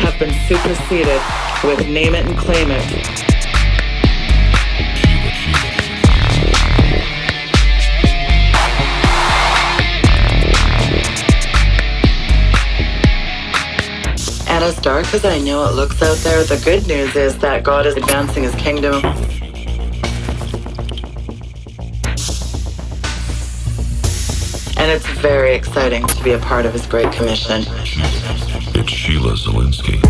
have been superseded with name it and claim it. And as dark as I know it looks out there, the good news is that God is advancing his kingdom. And it's very exciting to be a part of his great commission. It's Sheila Zilinsky.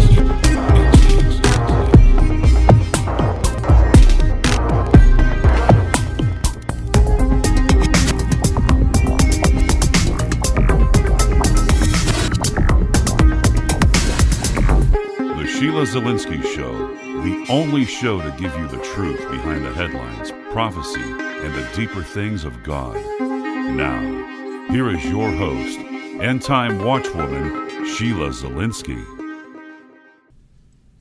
The Sheila Zilinsky Show, the only show to give you the truth behind the headlines, prophecy, and the deeper things of God. Now, here is your host, end time watchwoman, Sheila Zilinsky.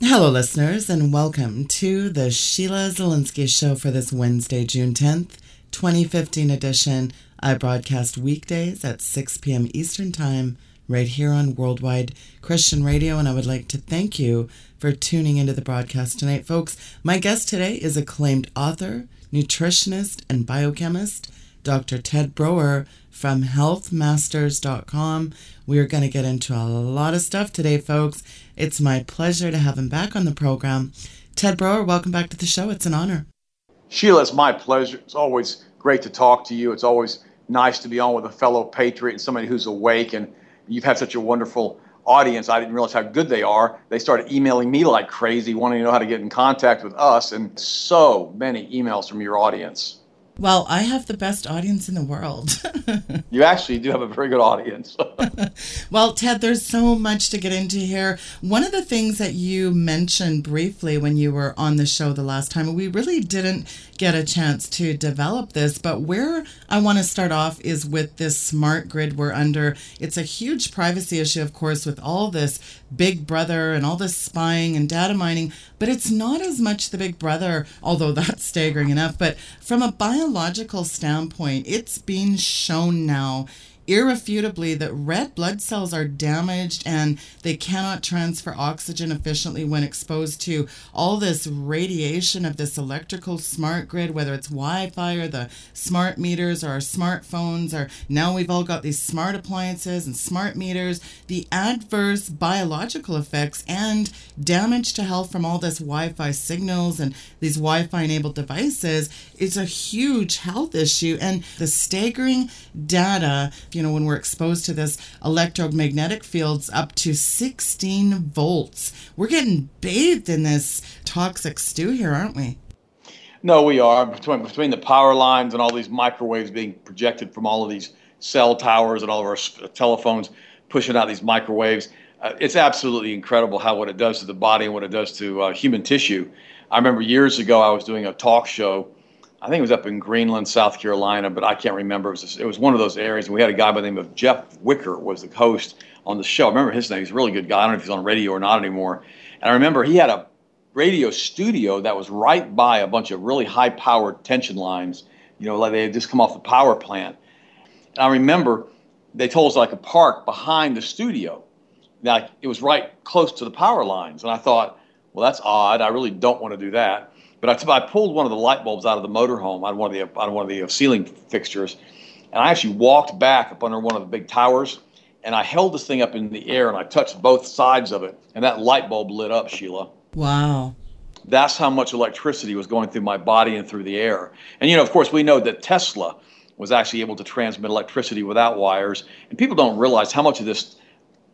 Hello, listeners, and welcome to the Sheila Zilinsky Show for this Wednesday, June 10th, 2015 edition. I broadcast weekdays at 6 p.m. Eastern Time right here on Worldwide Christian Radio, and I would like to thank you for tuning into the broadcast tonight, folks. My guest today is acclaimed author, nutritionist, and biochemist, Dr. Ted Broer from healthmasters.com. We are going to get into a lot of stuff today, folks. It's my pleasure to have him back on the program. Ted Broer, welcome back to the show. It's an honor. Sheila, it's my pleasure. It's always great to talk to you. It's always nice to be on with a fellow patriot and somebody who's awake. And you've had such a wonderful audience. I didn't realize how good they are. They started emailing me like crazy, wanting to know how to get in contact with us, and so many emails from your audience. Well, I have the best audience in the world. You actually do have a very good audience. well, Ted, there's so much to get into here. One of the things that you mentioned briefly when you were on the show the last time, we really didn't get a chance to develop this, but where I want to start off is with this smart grid we're under. It's a huge privacy issue, of course, with all this big brother and all this spying and data mining, but it's not as much the big brother, although that's staggering enough. But from a biological standpoint, it's being shown now irrefutably that red blood cells are damaged and they cannot transfer oxygen efficiently when exposed to all this radiation of this electrical smart grid, whether it's Wi Fi or the smart meters or our smartphones, or now we've all got these smart appliances and smart meters. The adverse biological effects and damage to health from all this Wi Fi signals and these Wi Fi enabled devices is a huge health issue. And the staggering data, you know, when we're exposed to this electromagnetic fields up to 16 volts, we're getting bathed in this toxic stew here, aren't we? no, we are between between the power lines and all these microwaves being projected from all of these cell towers and all of our telephones pushing out these microwaves. Uh, it's absolutely incredible how what it does to the body and what it does to uh, human tissue. I remember years ago I was doing a talk show. I think it was up in Greenville, South Carolina, but I can't remember. It was, it was one of those areas, and we had a guy by the name of Jeff Wicker was the host on the show. I remember his name. He's a really good guy. I don't know if he's on radio or not anymore. And I remember he had a radio studio that was right by a bunch of really high powered tension lines, you know, like they had just come off the power plant. And I remember they told us like a park behind the studio. Now it was right close to the power lines. And I thought, well, that's odd. I really don't want to do that. But I, I pulled one of the light bulbs out of the motorhome, out of one of the, out of one of the uh, ceiling fixtures, and I actually walked back up under one of the big towers, and I held this thing up in the air and I touched both sides of it, and that light bulb lit up, Sheila. Wow. That's how much electricity was going through my body and through the air. And you know, of course, we know that Tesla was actually able to transmit electricity without wires, and people don't realize how much of this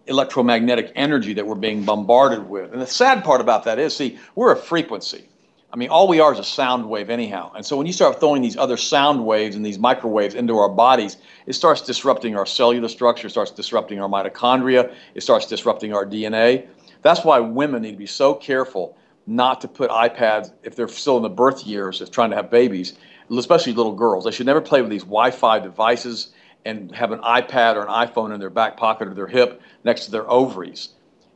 electromagnetic energy that we're being bombarded with. And the sad part about that is, see, we're a frequency. I mean, all we are is a sound wave, anyhow. And so when you start throwing these other sound waves and these microwaves into our bodies, it starts disrupting our cellular structure, starts disrupting our mitochondria, it starts disrupting our DNA. That's why women need to be so careful not to put iPads if they're still in the birth years, just trying to have babies, especially little girls. They should never play with these Wi-Fi devices and have an iPad or an iPhone in their back pocket or their hip next to their ovaries.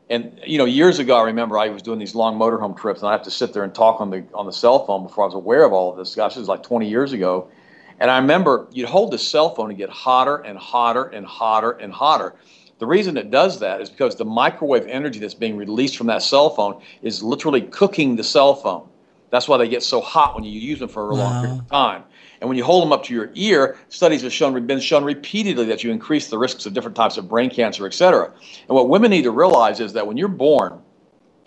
And you know, years ago, I remember I was doing these long motorhome trips, and I have to sit there and talk on the on the cell phone before I was aware of all of this. Gosh, this was like 20 years ago. And I remember you'd hold the cell phone and get hotter and hotter and hotter and hotter. The reason it does that is because the microwave energy that's being released from that cell phone is literally cooking the cell phone. That's why they get so hot when you use them for a wow. long period of time. And when you hold them up to your ear, studies have shown been shown repeatedly that you increase the risks of different types of brain cancer, et cetera. And what women need to realize is that when you're born,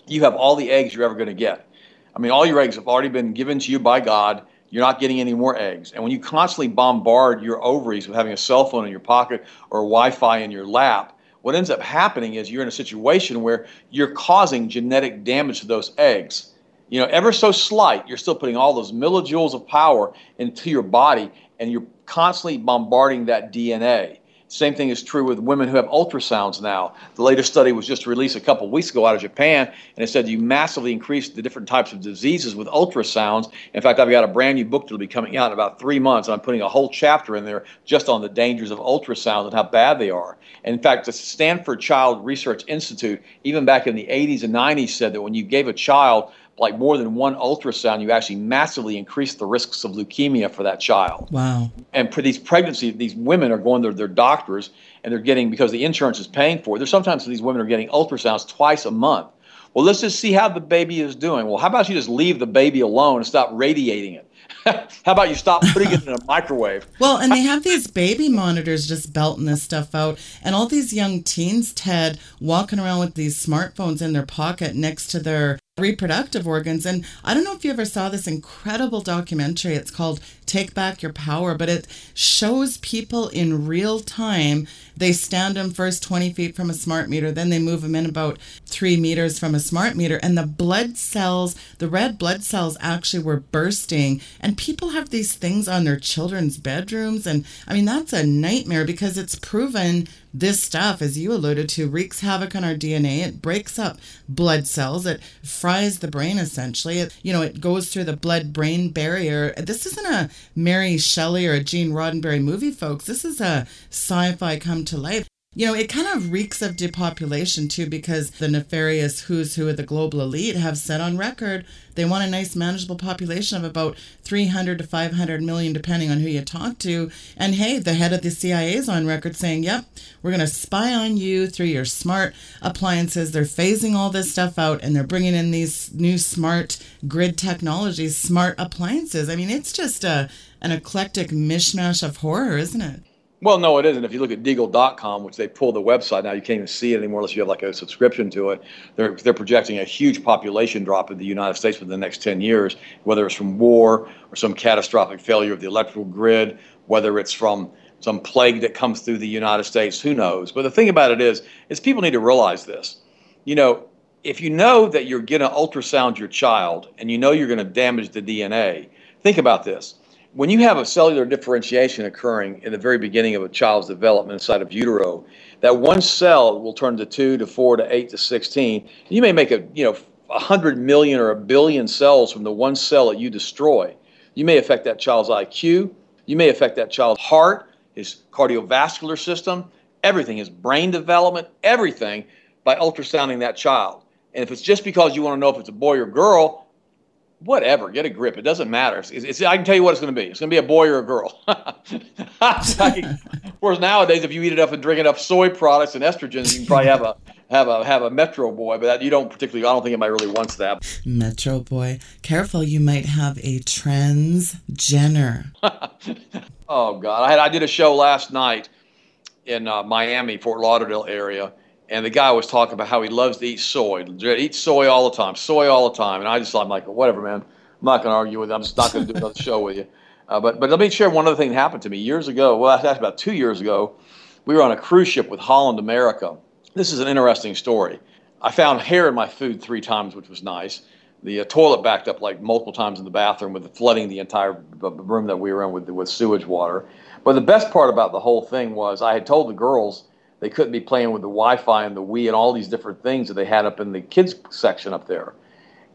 you have all the eggs you're ever going to get. I mean, all your eggs have already been given to you by God. You're not getting any more eggs. And when you constantly bombard your ovaries with having a cell phone in your pocket or Wi-Fi in your lap, what ends up happening is you're in a situation where you're causing genetic damage to those eggs you know, ever so slight, you're still putting all those millijoules of power into your body and you're constantly bombarding that DNA. Same thing is true with women who have ultrasounds now. The latest study was just released a couple weeks ago out of Japan, and it said you massively increase the different types of diseases with ultrasounds. In fact, I've got a brand new book that'll be coming out in about three months, and I'm putting a whole chapter in there just on the dangers of ultrasounds and how bad they are. And in fact, the Stanford Child Research Institute, even back in the 80s and 90s, said that when you gave a child like more than one ultrasound, you actually massively increase the risks of leukemia for that child. Wow. And for these pregnancy, these women are going to their doctors and they're getting, because the insurance is paying for it, there's sometimes these women are getting ultrasounds twice a month. Well, let's just see how the baby is doing. Well, how about you just leave the baby alone and stop radiating it? how about you stop putting it in a microwave? Well, and they have these baby monitors just belting this stuff out, and all these young teens, Ted, walking around with these smartphones in their pocket next to their reproductive organs. And I don't know if you ever saw this incredible documentary. It's called Take Back Your Power, but it shows people in real time. They stand them first 20 feet from a smart meter, then they move them in about three meters from a smart meter, and the blood cells, the red blood cells actually were bursting. And people have these things on their children's bedrooms. And I mean, that's a nightmare because it's proven this stuff, as you alluded to, wreaks havoc on our DNA. It breaks up blood cells. It fries the brain essentially. It, you know, it goes through the blood brain barrier. This isn't a Mary Shelley or a Gene Roddenberry movie, folks. This is a sci fi come to life. You know, it kind of reeks of depopulation too, because the nefarious who's who of the global elite have said on record they want a nice, manageable population of about 300 to 500 million, depending on who you talk to. And hey, the head of the CIA is on record saying, yep, we're going to spy on you through your smart appliances. They're phasing all this stuff out and they're bringing in these new smart grid technologies, smart appliances. I mean, it's just a, an eclectic mishmash of horror, isn't it? Well, no, it isn't. If you look at Deagle.com, which they pull the website now, you can't even see it anymore unless you have like a subscription to it. They're they're projecting a huge population drop in the United States within the next 10 years, whether it's from war or some catastrophic failure of the electrical grid, whether it's from some plague that comes through the United States, who knows? But the thing about it is, is people need to realize this. You know, if you know that you're going to ultrasound your child and you know you're going to damage the DNA, think about this when you have a cellular differentiation occurring in the very beginning of a child's development inside of utero, that one cell will turn to two to four to eight to 16. You may make a, you know, a hundred million or a billion cells from the one cell that you destroy. You may affect that child's IQ. You may affect that child's heart, his cardiovascular system, everything, his brain development, everything by ultrasounding that child. And if it's just because you want to know if it's a boy or girl, whatever, get a grip. It doesn't matter. It's, it's, I can tell you what it's going to be. It's going to be a boy or a girl. Whereas nowadays, if you eat enough and drink enough soy products and estrogens, you can probably have a have a have a Metro Boy. But that, you don't particularly. I don't think anybody really wants that. Metro Boy, careful! You might have a transgender. oh God! I had I did a show last night in uh, Miami, Fort Lauderdale area and the guy was talking about how he loves to eat soy, eat soy all the time, soy all the time. And I just, I'm like, whatever, man. I'm not going to argue with you. I'm just not going to do another show with you. Uh, but, but let me share one other thing that happened to me years ago. Well, that's about two years ago. We were on a cruise ship with Holland America. This is an interesting story. I found hair in my food three times, which was nice. The uh, toilet backed up like multiple times in the bathroom with flooding the entire room that we were in with, with sewage water. But the best part about the whole thing was I had told the girls they couldn't be playing with the Wi-Fi and the Wii and all these different things that they had up in the kids section up there,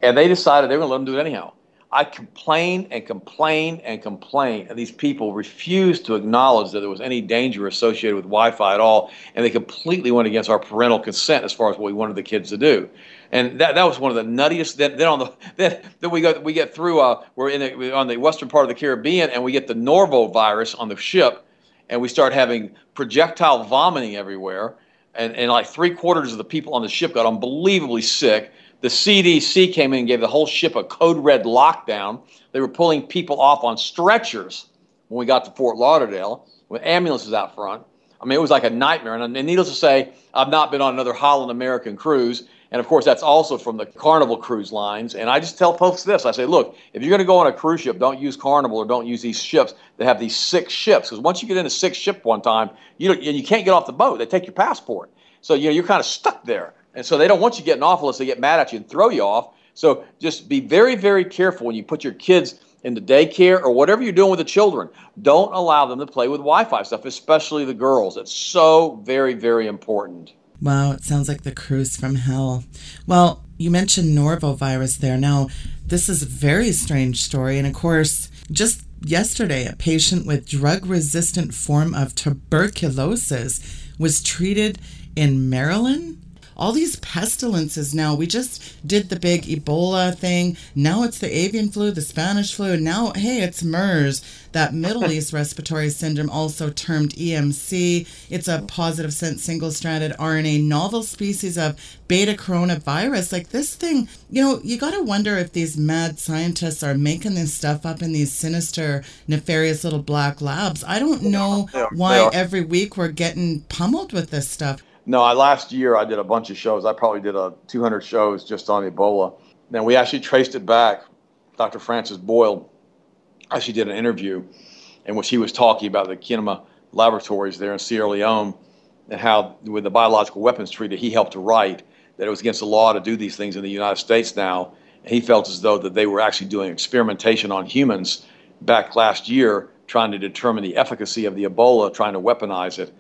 and they decided they were going to let them do it anyhow. I complained and complained and complained, and these people refused to acknowledge that there was any danger associated with Wi-Fi at all, and they completely went against our parental consent as far as what we wanted the kids to do. And that, that was one of the nuttiest. Then, then on the then, then we got we get through. Uh, we're in on the western part of the Caribbean, and we get the norovirus on the ship, and we start having projectile vomiting everywhere, and, and like three quarters of the people on the ship got unbelievably sick the CDC came in and gave the whole ship a code red lockdown. They were pulling people off on stretchers when we got to Fort Lauderdale with ambulances out front. I mean, it was like a nightmare. And, and needless to say, I've not been on another Holland American cruise. And of course, that's also from the Carnival cruise lines. And I just tell folks this I say, look, if you're going to go on a cruise ship, don't use Carnival or don't use these ships that have these six ships. Because once you get in a six ship one time, you, you can't get off the boat. They take your passport. So you know, you're kind of stuck there. And so they don't want you getting off unless they get mad at you and throw you off. So just be very, very careful when you put your kids into daycare or whatever you're doing with the children. Don't allow them to play with Wi Fi stuff, especially the girls. It's so very, very important. Wow, it sounds like the cruise from hell. Well, you mentioned norovirus there. Now, this is a very strange story. And of course, just yesterday, a patient with drug resistant form of tuberculosis was treated in Maryland all these pestilences now. We just did the big Ebola thing. Now it's the avian flu, the Spanish flu, now, hey, it's MERS, that Middle East respiratory syndrome, also termed EMC. It's a positive sense single stranded RNA novel species of beta coronavirus. Like this thing, you know, you got to wonder if these mad scientists are making this stuff up in these sinister, nefarious little black labs. I don't know why every week we're getting pummeled with this stuff. No, I, last year I did a bunch of shows. I probably did a 200 shows just on Ebola. Then we actually traced it back. Dr. Francis Boyle actually did an interview in which he was talking about the Kenema laboratories there in Sierra Leone and how, with the biological weapons treaty he helped to write, that it was against the law to do these things in the United States now. And he felt as though that they were actually doing experimentation on humans back last year, trying to determine the efficacy of the Ebola, trying to weaponize it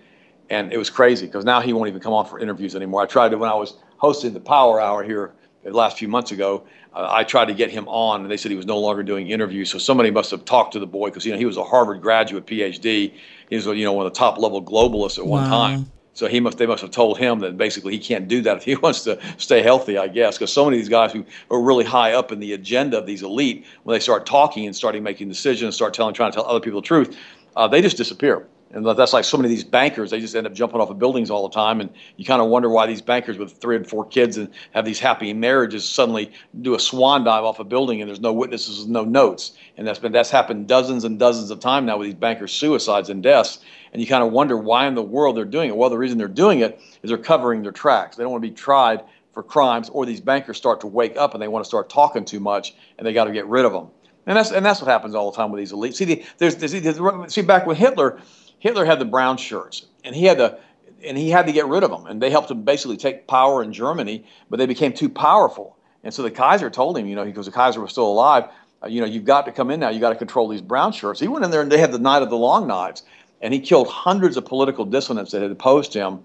and it was crazy because now he won't even come on for interviews anymore. I tried to when I was hosting the Power Hour here the last few months ago. Uh, I tried to get him on, and they said he was no longer doing interviews. So somebody must have talked to the boy because you know he was a Harvard graduate, PhD. He was you know one of the top level globalists at one time. So he must they must have told him that basically he can't do that if he wants to stay healthy, I guess. Because so many of these guys who are really high up in the agenda of these elite, when they start talking and starting making decisions, start telling, trying to tell other people the truth, uh, they just disappear. And that's like so many of these bankers, they just end up jumping off of buildings all the time. And you kind of wonder why these bankers with three and four kids and have these happy marriages suddenly do a swan dive off a building and there's no witnesses, no notes. And that's been that's happened dozens and dozens of times now with these bankers' suicides and deaths. And you kind of wonder why in the world they're doing it. Well, the reason they're doing it is they're covering their tracks. They don't want to be tried for crimes, or these bankers start to wake up and they want to start talking too much and they got to get rid of them. And that's and that's what happens all the time with these elites. See, the, there's, there's, see back with Hitler Hitler had the brown shirts, and he had the and he had to get rid of them, and they helped him basically take power in Germany, but they became too powerful, and so the Kaiser told him, you know, because the Kaiser was still alive, uh, you know, you've got to come in now, You've got to control these brown shirts. He went in there, and they had the night of the long knives, and he killed hundreds of political dissidents that had opposed him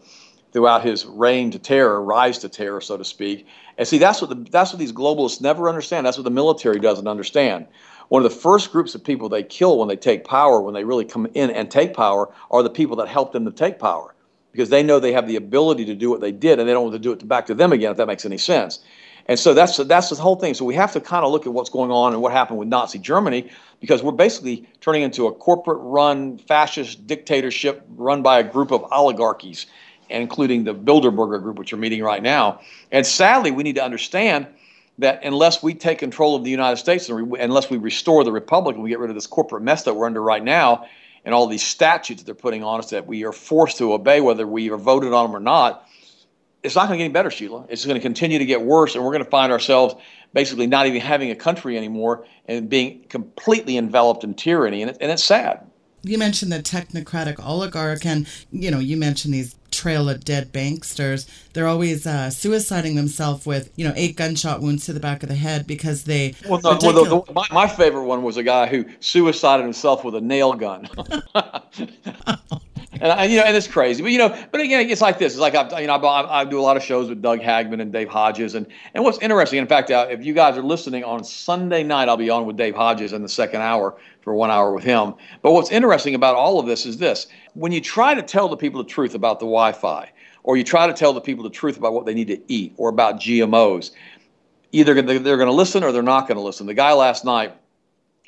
throughout his reign to terror, rise to terror, so to speak. And see, that's what the, that's what these globalists never understand. That's what the military doesn't understand. One of the first groups of people they kill when they take power, when they really come in and take power, are the people that helped them to take power because they know they have the ability to do what they did and they don't want to do it back to them again, if that makes any sense. And so that's that's the whole thing. So we have to kind of look at what's going on and what happened with Nazi Germany because we're basically turning into a corporate-run fascist dictatorship run by a group of oligarchies, including the Bilderberger group, which are meeting right now. And sadly, we need to understand that unless we take control of the United States and re- unless we restore the republic and we get rid of this corporate mess that we're under right now and all these statutes that they're putting on us that we are forced to obey whether we are voted on them or not, it's not going to get any better, Sheila. It's going to continue to get worse, and we're going to find ourselves basically not even having a country anymore and being completely enveloped in tyranny, and, it, and it's sad you mentioned the technocratic oligarch, and you know, you mentioned these trail of dead banksters. They're always uh, suiciding themselves with you know eight gunshot wounds to the back of the head because they. Well, no, well the, the, my, my favorite one was a guy who suicided himself with a nail gun. and you know, and it's crazy, but you know, but again, it's like this. It's like I, you know, I, I do a lot of shows with Doug Hagmann and Dave Hodges, and and what's interesting, in fact, uh, if you guys are listening on Sunday night, I'll be on with Dave Hodges in the second hour for one hour with him. But what's interesting about all of this is this: when you try to tell the people the truth about the Wi-Fi, or you try to tell the people the truth about what they need to eat, or about GMOs, either they're going to listen or they're not going to listen. The guy last night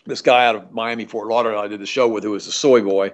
this guy out of Miami, Fort Lauderdale, I did the show with, who was a soy boy,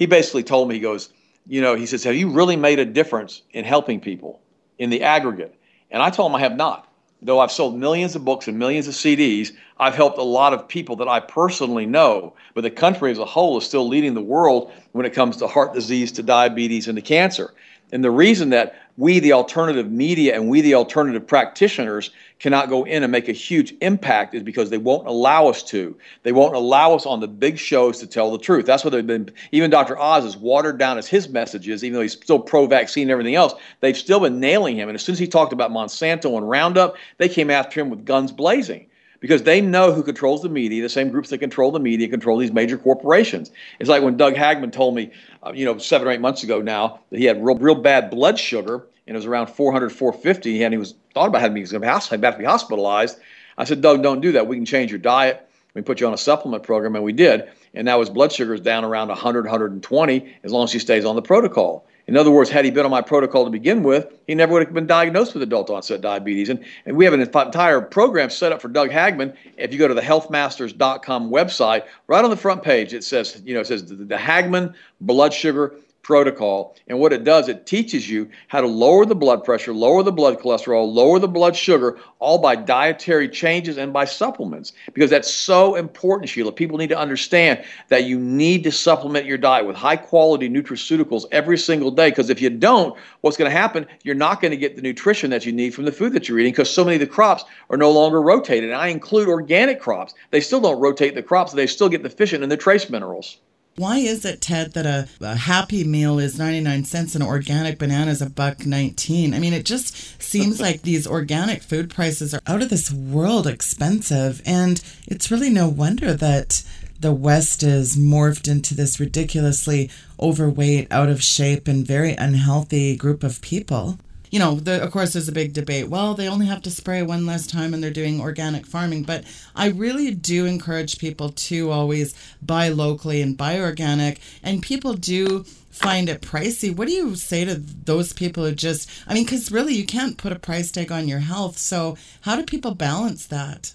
he basically told me, he goes, you know, he says, have you really made a difference in helping people in the aggregate? And I told him I have not. Though I've sold millions of books and millions of CDs, I've helped a lot of people that I personally know. But the country as a whole is still leading the world when it comes to heart disease, to diabetes, and to cancer. And the reason that we, the alternative media, and we, the alternative practitioners, cannot go in and make a huge impact is because they won't allow us to. They won't allow us on the big shows to tell the truth. That's what they've been, even Dr. Oz is watered down as his messages, even though he's still pro vaccine and everything else. They've still been nailing him. And as soon as he talked about Monsanto and Roundup, they came after him with guns blazing because they know who controls the media. The same groups that control the media control these major corporations. It's like when Doug Hagmann told me, uh, you know, seven or eight months ago now that he had real, real bad blood sugar and it was around 400, 450, and he was thought about having me about to be hospitalized. I said, Doug, don't do that. We can change your diet. We put you on a supplement program, and we did. And now his blood sugar is down around 100, 120 as long as he stays on the protocol. In other words, had he been on my protocol to begin with, he never would have been diagnosed with adult onset diabetes. And, and we have an entire program set up for Doug Hagmann. If you go to the healthmasters.com website, right on the front page, it says, you know, it says the, the Hagmann blood sugar protocol. And what it does, it teaches you how to lower the blood pressure, lower the blood cholesterol, lower the blood sugar, all by dietary changes and by supplements. Because that's so important, Sheila. People need to understand that you need to supplement your diet with high quality nutraceuticals every single day. Because if you don't, what's going to happen? You're not going to get the nutrition that you need from the food that you're eating because so many of the crops are no longer rotated. And I include organic crops. They still don't rotate the crops, they still get deficient in the trace minerals. Why is it, Ted, that a, a, Happy Meal is 99 cents and organic bananas a buck 19? I mean, it just seems like these organic food prices are out of this world expensive. And it's really no wonder that the West is morphed into this ridiculously overweight, out of shape, and very unhealthy group of people you know, the, of course, there's a big debate. Well, they only have to spray one less time and they're doing organic farming. But I really do encourage people to always buy locally and buy organic. And people do find it pricey. What do you say to those people who just, I mean, because really you can't put a price tag on your health. So how do people balance that?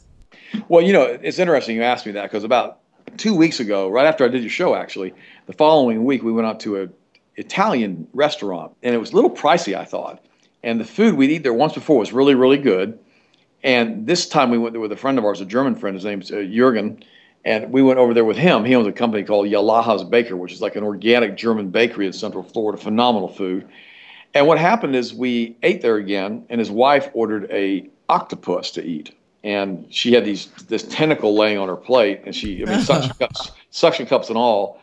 Well, you know, it's interesting you asked me that because about two weeks ago, right after I did your show, actually, the following week we went out to a Italian restaurant and it was a little pricey, I thought. And the food we'd eat there once before was really, really good. And this time we went there with a friend of ours, a German friend. His name's uh, Jurgen. And we went over there with him. He owns a company called Yalaha's Baker, which is like an organic German bakery in Central Florida. Phenomenal food. And what happened is we ate there again, and his wife ordered a octopus to eat. And she had these this tentacle laying on her plate, and she, I mean, suction cups, suction cups and all.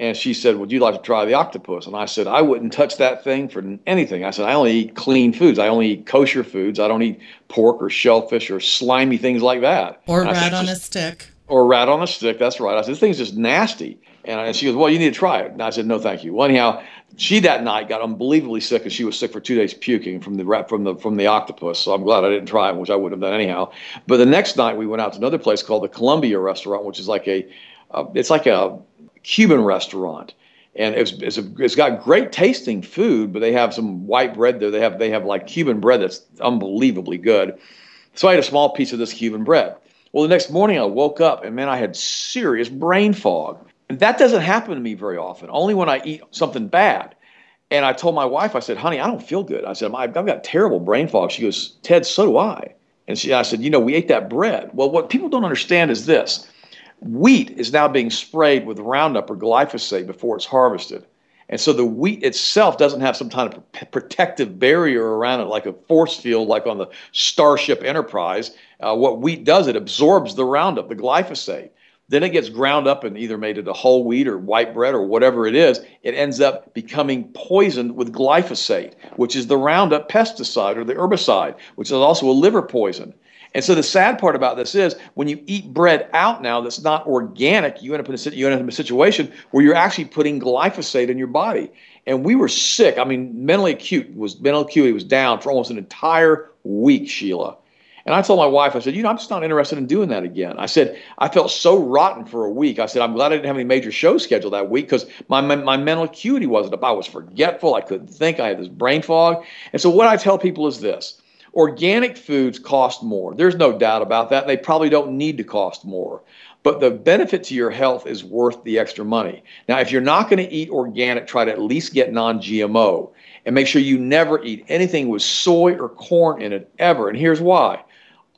And she said, Would you like to try the octopus? And I said, I wouldn't touch that thing for anything. I said, I only eat clean foods. I only eat kosher foods. I don't eat pork or shellfish or slimy things like that. Or rat said, on a stick. Or rat on a stick. That's right. I said, This thing's just nasty. And she goes, Well, you need to try it. And I said, No, thank you. Well, anyhow, she that night got unbelievably sick, and she was sick for two days puking from the from the from the octopus. So I'm glad I didn't try it, which I wouldn't have done anyhow. But the next night we went out to another place called the Columbia Restaurant, which is like a uh, it's like a Cuban restaurant, and it's it's, a, it's got great tasting food, but they have some white bread there. They have they have like Cuban bread that's unbelievably good. So I had a small piece of this Cuban bread. Well, the next morning I woke up and man, I had serious brain fog, and that doesn't happen to me very often. Only when I eat something bad. And I told my wife, I said, "Honey, I don't feel good." I said, "I've got terrible brain fog." She goes, "Ted, so do I." And she, I said, "You know, we ate that bread." Well, what people don't understand is this Wheat is now being sprayed with Roundup or glyphosate before it's harvested. And so the wheat itself doesn't have some kind of protective barrier around it, like a force field, like on the Starship Enterprise. Uh, what wheat does, it absorbs the Roundup, the glyphosate. Then it gets ground up and either made into whole wheat or white bread or whatever it is. It ends up becoming poisoned with glyphosate, which is the Roundup pesticide or the herbicide, which is also a liver poison. And so the sad part about this is when you eat bread out now that's not organic, you end up in a, you end up in a situation where you're actually putting glyphosate in your body. And we were sick. I mean, mentally acute was mental acuity was down for almost an entire week, Sheila. And I told my wife, I said, you know, I'm just not interested in doing that again. I said, I felt so rotten for a week. I said, I'm glad I didn't have any major shows scheduled that week because my, my, my mental acuity wasn't up. I was forgetful. I couldn't think. I had this brain fog. And so what I tell people is this Organic foods cost more. There's no doubt about that. They probably don't need to cost more. But the benefit to your health is worth the extra money. Now, if you're not going to eat organic, try to at least get non GMO and make sure you never eat anything with soy or corn in it ever. And here's why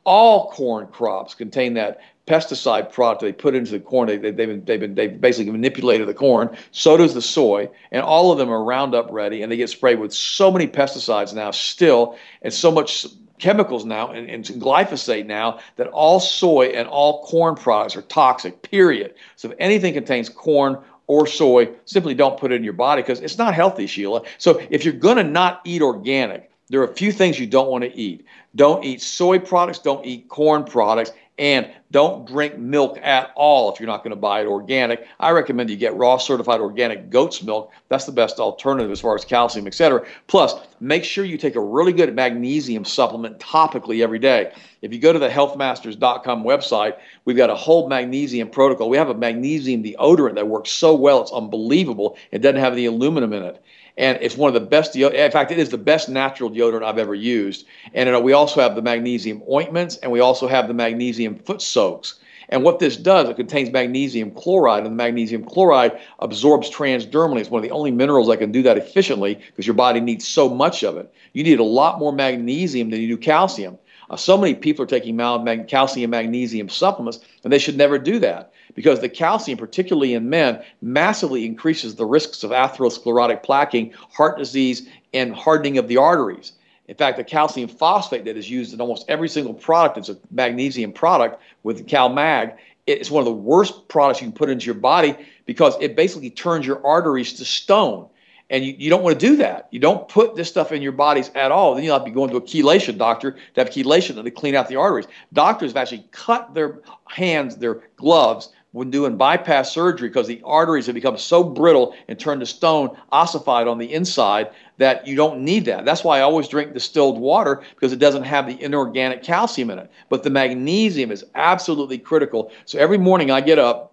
all corn crops contain that pesticide product they put into the corn. They, have been, they've, been, they've basically manipulated the corn. So does the soy. And all of them are Roundup ready. And they get sprayed with so many pesticides now still and so much chemicals now and, and glyphosate now that all soy and all corn products are toxic, period. So if anything contains corn or soy, simply don't put it in your body because it's not healthy, Sheila. So if you're to not eat organic, there are a few things you don't want to eat. Don't eat soy products, don't eat corn products, and don't drink milk at all if you're not going to buy it organic. I recommend you get raw certified organic goat's milk. That's the best alternative as far as calcium, etc. Plus, make sure you take a really good magnesium supplement topically every day. If you go to the healthmasters.com website, we've got a whole magnesium protocol. We have a magnesium deodorant that works so well, it's unbelievable. It doesn't have any aluminum in it and it's one of the best. In fact, it is the best natural deodorant I've ever used. And we also have the magnesium ointments, and we also have the magnesium foot soaks. And what this does, it contains magnesium chloride, and the magnesium chloride absorbs transdermally. It's one of the only minerals that can do that efficiently because your body needs so much of it. You need a lot more magnesium than you do calcium. Uh, so many people are taking calcium magnesium supplements, and they should never do that because the calcium, particularly in men, massively increases the risks of atherosclerotic plaquing, heart disease, and hardening of the arteries. In fact, the calcium phosphate that is used in almost every single product, it's a magnesium product with CalMag, it's one of the worst products you can put into your body because it basically turns your arteries to stone. And you, you don't want to do that. You don't put this stuff in your bodies at all. Then you'll have to be going to a chelation doctor to have chelation to clean out the arteries. Doctors have actually cut their hands, their gloves, when doing bypass surgery because the arteries have become so brittle and turned to stone, ossified on the inside, that you don't need that. That's why I always drink distilled water because it doesn't have the inorganic calcium in it. But the magnesium is absolutely critical. So every morning I get up,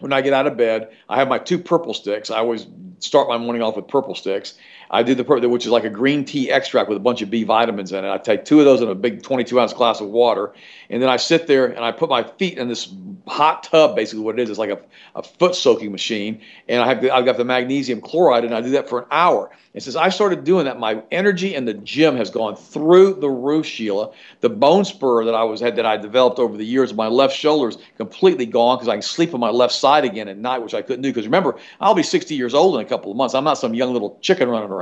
when I get out of bed, I have my two purple sticks. I always start my morning off with purple sticks. I do the which is like a green tea extract with a bunch of B vitamins in it. I take two of those in a big 22 ounce glass of water, and then I sit there and I put my feet in this hot tub. Basically, what it is it's like a, a foot soaking machine, and I have I've got the magnesium chloride, and I do that for an hour. And since I started doing that, my energy in the gym has gone through the roof, Sheila. The bone spur that I was had that I developed over the years my left shoulder is completely gone because I can sleep on my left side again at night, which I couldn't do. Because remember, I'll be 60 years old in a couple of months. I'm not some young little chicken running around.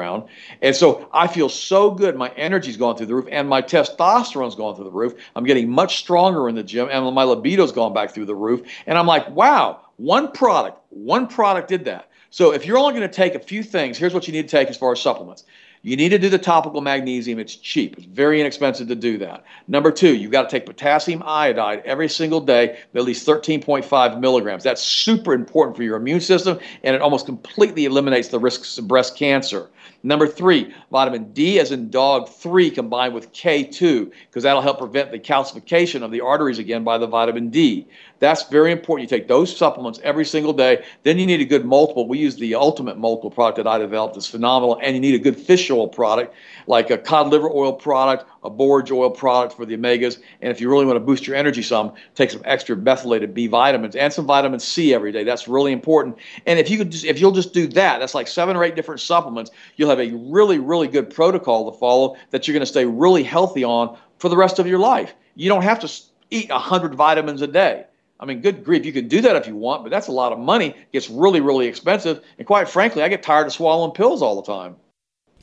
And so I feel so good. My energy's gone through the roof, and my testosterone's gone through the roof. I'm getting much stronger in the gym, and my libido's gone back through the roof. And I'm like, wow, one product, one product did that. So if you're only going to take a few things, here's what you need to take as far as supplements. You need to do the topical magnesium. It's cheap. It's very inexpensive to do that. Number two, you've got to take potassium iodide every single day, at least 13.5 milligrams. That's super important for your immune system, and it almost completely eliminates the risks of breast cancer. Number three, vitamin D as in dog 3 combined with K2, because that'll help prevent the calcification of the arteries again by the vitamin D. That's very important. You take those supplements every single day. Then you need a good multiple. We use the ultimate multiple product that I developed. It's phenomenal. And you need a good fish oil product, like a cod liver oil product, a borage oil product for the omegas. And if you really want to boost your energy some, take some extra methylated B vitamins and some vitamin C every day. That's really important. And if you could just, if you'll just do that, that's like seven or eight different supplements, you'll have a really, really good protocol to follow that you're going to stay really healthy on for the rest of your life. You don't have to eat 100 vitamins a day. I mean, good grief, you can do that if you want, but that's a lot of money. It gets really, really expensive. And quite frankly, I get tired of swallowing pills all the time.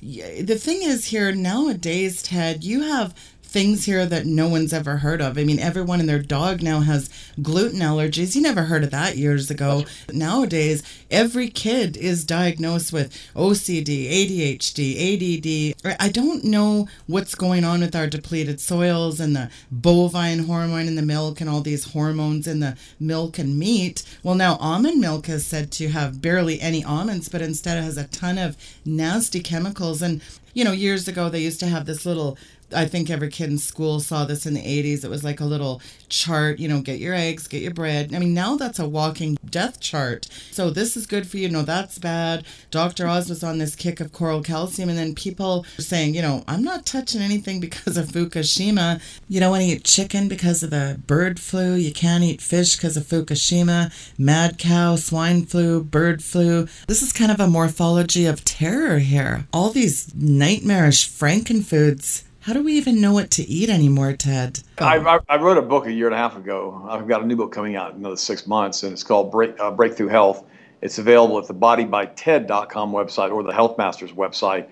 Yeah, the thing is here nowadays, Ted, you have things here that no one's ever heard of. I mean, everyone and their dog now has gluten allergies. You never heard of that years ago. Nowadays, every kid is diagnosed with OCD, ADHD, ADD. I don't know what's going on with our depleted soils and the bovine hormone in the milk and all these hormones in the milk and meat. Well, now almond milk is said to have barely any almonds, but instead it has a ton of nasty chemicals. And, you know, years ago they used to have this little I think every kid in school saw this in the 80s. It was like a little chart, you know, get your eggs, get your bread. I mean, now that's a walking death chart. So this is good for you. No, that's bad. Dr. Oz was on this kick of coral calcium, and then people saying, you know, I'm not touching anything because of Fukushima. You don't want to eat chicken because of the bird flu. You can't eat fish because of Fukushima. Mad cow, swine flu, bird flu. This is kind of a morphology of terror here. All these nightmarish frankenfoods how do we even know what to eat anymore, Ted? I, I, I, wrote a book a year and a half ago. I've got a new book coming out in another six months, and it's called Break, uh, Breakthrough Health. It's available at the bodybyted.com website or the Health Masters website.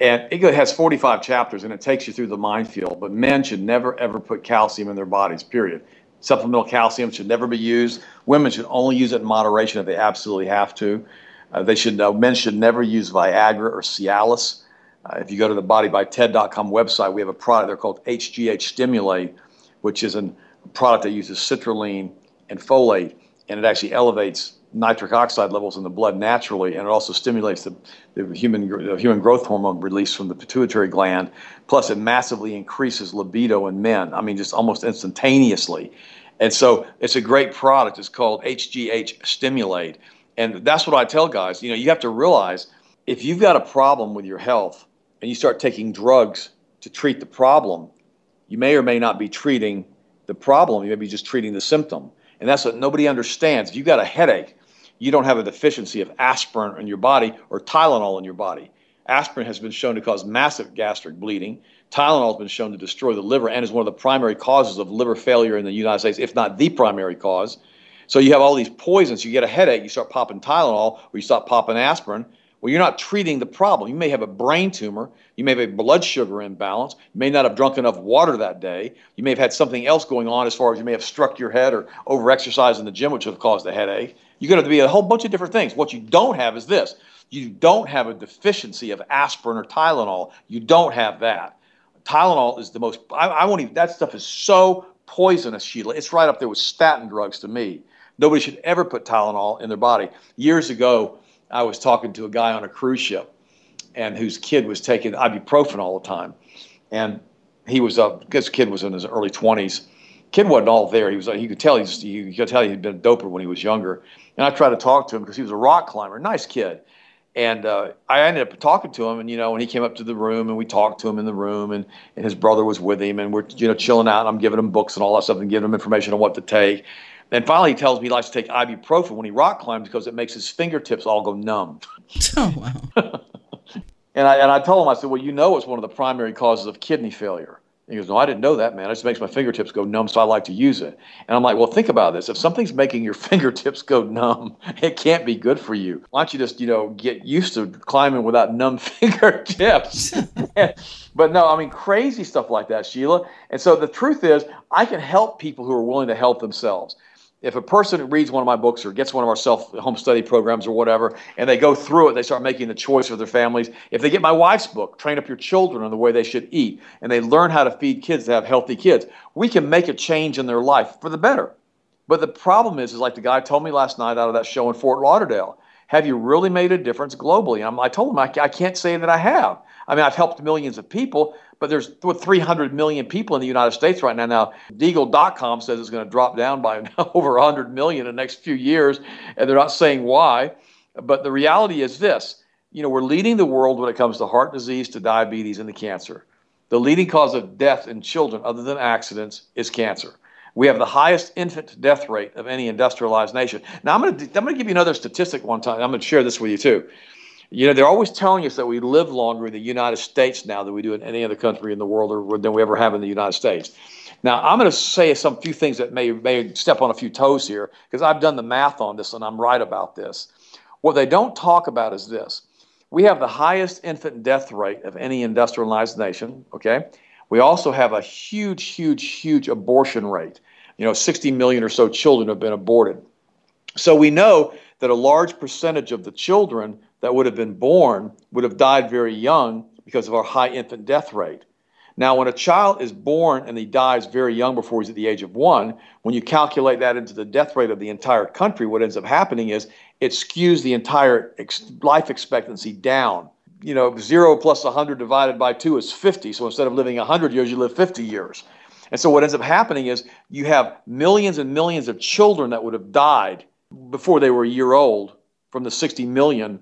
And it has 45 chapters, and it takes you through the minefield. But men should never, ever put calcium in their bodies, period. Supplemental calcium should never be used. Women should only use it in moderation if they absolutely have to. Uh, they should, uh, men should never use Viagra or Cialis. Uh, if you go to the bodybyted.com website, we have a product there called HGH Stimulate, which is a product that uses citrulline and folate, and it actually elevates nitric oxide levels in the blood naturally, and it also stimulates the, the human the human growth hormone release from the pituitary gland. Plus, it massively increases libido in men. I mean, just almost instantaneously. And so, it's a great product. It's called HGH Stimulate, and that's what I tell guys. You know, you have to realize if you've got a problem with your health and you start taking drugs to treat the problem, you may or may not be treating the problem. You may be just treating the symptom. And that's what nobody understands. If you've got a headache, you don't have a deficiency of aspirin in your body or Tylenol in your body. Aspirin has been shown to cause massive gastric bleeding. Tylenol has been shown to destroy the liver and is one of the primary causes of liver failure in the United States, if not the primary cause. So you have all these poisons. You get a headache, you start popping Tylenol, or you start popping aspirin, well, you're not treating the problem. You may have a brain tumor. You may have a blood sugar imbalance. You may not have drunk enough water that day. You may have had something else going on as far as you may have struck your head or overexercised in the gym, which would have caused a headache. You're going to be a whole bunch of different things. What you don't have is this you don't have a deficiency of aspirin or Tylenol. You don't have that. Tylenol is the most, I, I won't even, that stuff is so poisonous, Sheila. It's right up there with statin drugs to me. Nobody should ever put Tylenol in their body. Years ago, I was talking to a guy on a cruise ship, and whose kid was taking ibuprofen all the time, and he was a this kid was in his early twenties. Kid wasn't all there. He was. You could tell he's. You could tell he'd been a doper when he was younger. And I tried to talk to him because he was a rock climber, nice kid. And uh, I ended up talking to him, and you know, when he came up to the room, and we talked to him in the room, and, and his brother was with him, and we're you know chilling out. And I'm giving him books and all that stuff, and giving him information on what to take. And finally, he tells me he likes to take ibuprofen when he rock climbs because it makes his fingertips all go numb. Oh, wow. and, I, and I told him, I said, Well, you know, it's one of the primary causes of kidney failure. He goes, No, I didn't know that, man. It just makes my fingertips go numb, so I like to use it. And I'm like, Well, think about this. If something's making your fingertips go numb, it can't be good for you. Why don't you just, you know, get used to climbing without numb fingertips? but no, I mean, crazy stuff like that, Sheila. And so the truth is, I can help people who are willing to help themselves if a person reads one of my books or gets one of our self home study programs or whatever, and they go through it, they start making the choice for their families. If they get my wife's book, Train Up Your Children on the Way They Should Eat, and they learn how to feed kids to have healthy kids, we can make a change in their life for the better. But the problem is, is like the guy told me last night out of that show in Fort Lauderdale, have you really made a difference globally? And i told him I, I can't say that I have. I mean, I've helped millions of people, but there's 300 million people in the United States right now. Now, Deagle.com says it's going to drop down by over 100 million in the next few years, and they're not saying why. But the reality is this you know, we're leading the world when it comes to heart disease, to diabetes, and to cancer. The leading cause of death in children, other than accidents, is cancer. We have the highest infant death rate of any industrialized nation. Now, I'm going to I'm going to give you another statistic one time. I'm going to share this with you too. You know, they're always telling us that we live longer in the United States now than we do in any other country in the world or than we ever have in the United States. Now, I'm going to say some few things that may, may step on a few toes here because I've done the math on this and I'm right about this. What they don't talk about is this we have the highest infant death rate of any industrialized nation, okay? We also have a huge, huge, huge abortion rate. You know, 60 million or so children have been aborted. So we know that a large percentage of the children that would have been born would have died very young because of our high infant death rate. Now, when a child is born and he dies very young before he's at the age of one, when you calculate that into the death rate of the entire country, what ends up happening is it skews the entire ex- life expectancy down. You know, zero plus 100 divided by two is 50. So instead of living 100 years, you live 50 years. And so what ends up happening is you have millions and millions of children that would have died before they were a year old from the 60 million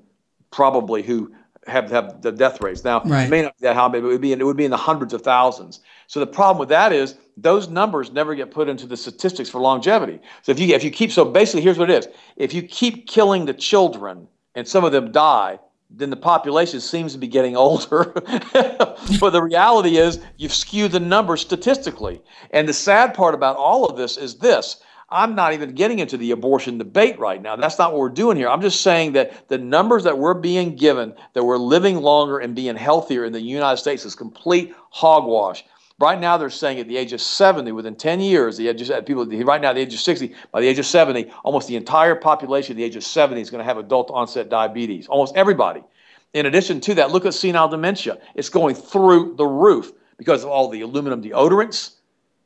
probably who have have the death rates. Now, right. it may not be that high, but it would be in, it would be in the hundreds of thousands. So the problem with that is those numbers never get put into the statistics for longevity. So if you if you keep so basically here's what it is: if you keep killing the children and some of them die, then the population seems to be getting older. but the reality is you've skewed the numbers statistically. And the sad part about all of this is this I'm not even getting into the abortion debate right now. That's not what we're doing here. I'm just saying that the numbers that we're being given, that we're living longer and being healthier in the United States is complete hogwash. Right now, they're saying at the age of 70, within 10 years, the age of, people right now the age of 60, by the age of 70, almost the entire population at the age of 70 is going to have adult onset diabetes. Almost everybody. In addition to that, look at senile dementia. It's going through the roof because of all the aluminum deodorants,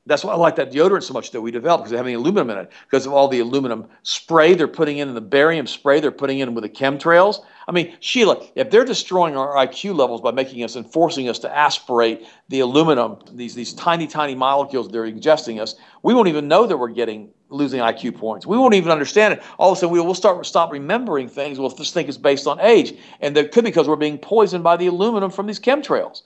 that's why I like that deodorant so much that we developed because they have any aluminum in it because of all the aluminum spray they're putting in and the barium spray they're putting in with the chemtrails. I mean, Sheila, if they're destroying our IQ levels by making us and forcing us to aspirate the aluminum, these, these tiny, tiny molecules they're ingesting us, we won't even know that we're getting losing IQ points. We won't even understand it. All of a sudden, we'll start stop remembering things. We'll just think it's based on age, and that could be because we're being poisoned by the aluminum from these chemtrails.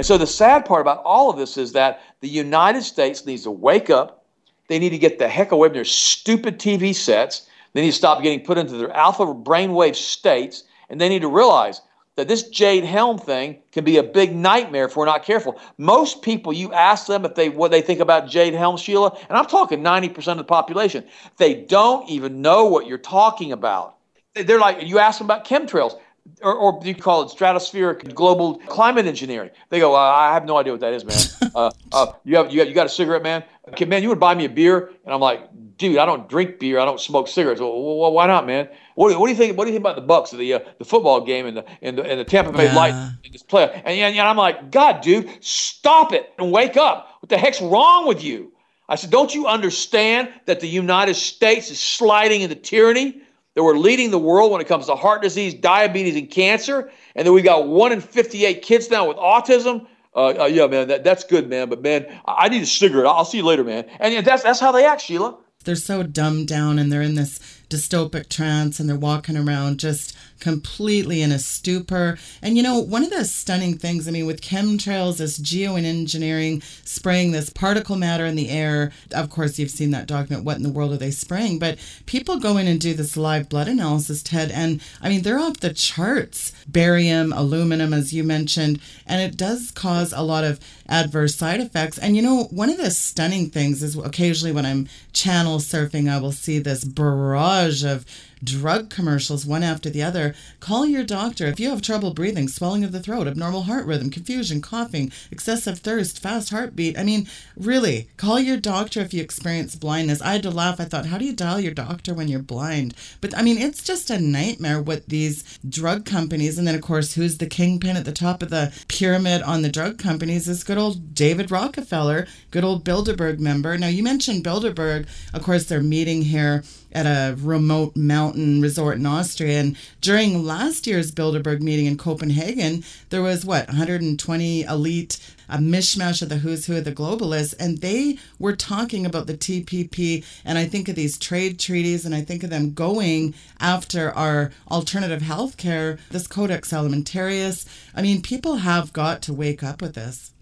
And so the sad part about all of this is that the United States needs to wake up. They need to get the heck away from their stupid TV sets. They need to stop getting put into their alpha brainwave states. And they need to realize that this Jade Helm thing can be a big nightmare if we're not careful. Most people, you ask them if they what they think about Jade Helm, Sheila, and I'm talking 90% of the population, they don't even know what you're talking about. They're like, you ask them about chemtrails or, or you call it stratospheric global climate engineering. They go, uh, I have no idea what that is, man. Uh, uh, you have you got you got a cigarette, man? Okay, man, you would buy me a beer, and I'm like, dude, I don't drink beer, I don't smoke cigarettes. Well, well why not, man? What, what, do you think? What do you think about the Bucks, the uh, the football game, and the and the, and the Tampa Bay yeah. Lightning in this play? And, and, and I'm like, God, dude, stop it and wake up. What the heck's wrong with you? I said, don't you understand that the United States is sliding into tyranny? That we're leading the world when it comes to heart disease, diabetes, and cancer, and that we've got one in 58 kids now with autism. Uh, uh, yeah, man, that, that's good, man. But man, I, I need a cigarette. I'll see you later, man. And that's that's how they act, Sheila. They're so dumbed down, and they're in this dystopic trance, and they're walking around just completely in a stupor. And you know, one of the stunning things, I mean, with chemtrails, this geoengineering, spraying this particle matter in the air, of course, you've seen that document, what in the world are they spraying? But people go in and do this live blood analysis, Ted, and I mean, they're off the charts. Barium, aluminum, as you mentioned, and it does cause a lot of adverse side effects. And you know, one of the stunning things is occasionally when I'm channel surfing, I will see this barrage of drug commercials one after the other. Call your doctor if you have trouble breathing, swelling of the throat, abnormal heart rhythm, confusion, coughing, excessive thirst, fast heartbeat. I mean, really, call your doctor if you experience blindness. I had to laugh. I thought, how do you dial your doctor when you're blind? But I mean, it's just a nightmare what these drug companies, and then of course, who's the kingpin at the top of the pyramid on the drug companies is good old David Rockefeller, good old Bilderberg member. Now, you mentioned Bilderberg. Of course, they're meeting here at a remote mountain resort in Austria. And during last year's Bilderberg meeting in Copenhagen, there was what 120 elite, a mishmash of the who's who of the globalists, and they were talking about the TPP. And I think of these trade treaties, and I think of them going after our alternative health care, this Codex Alimentarius. I mean, people have got to wake up with this.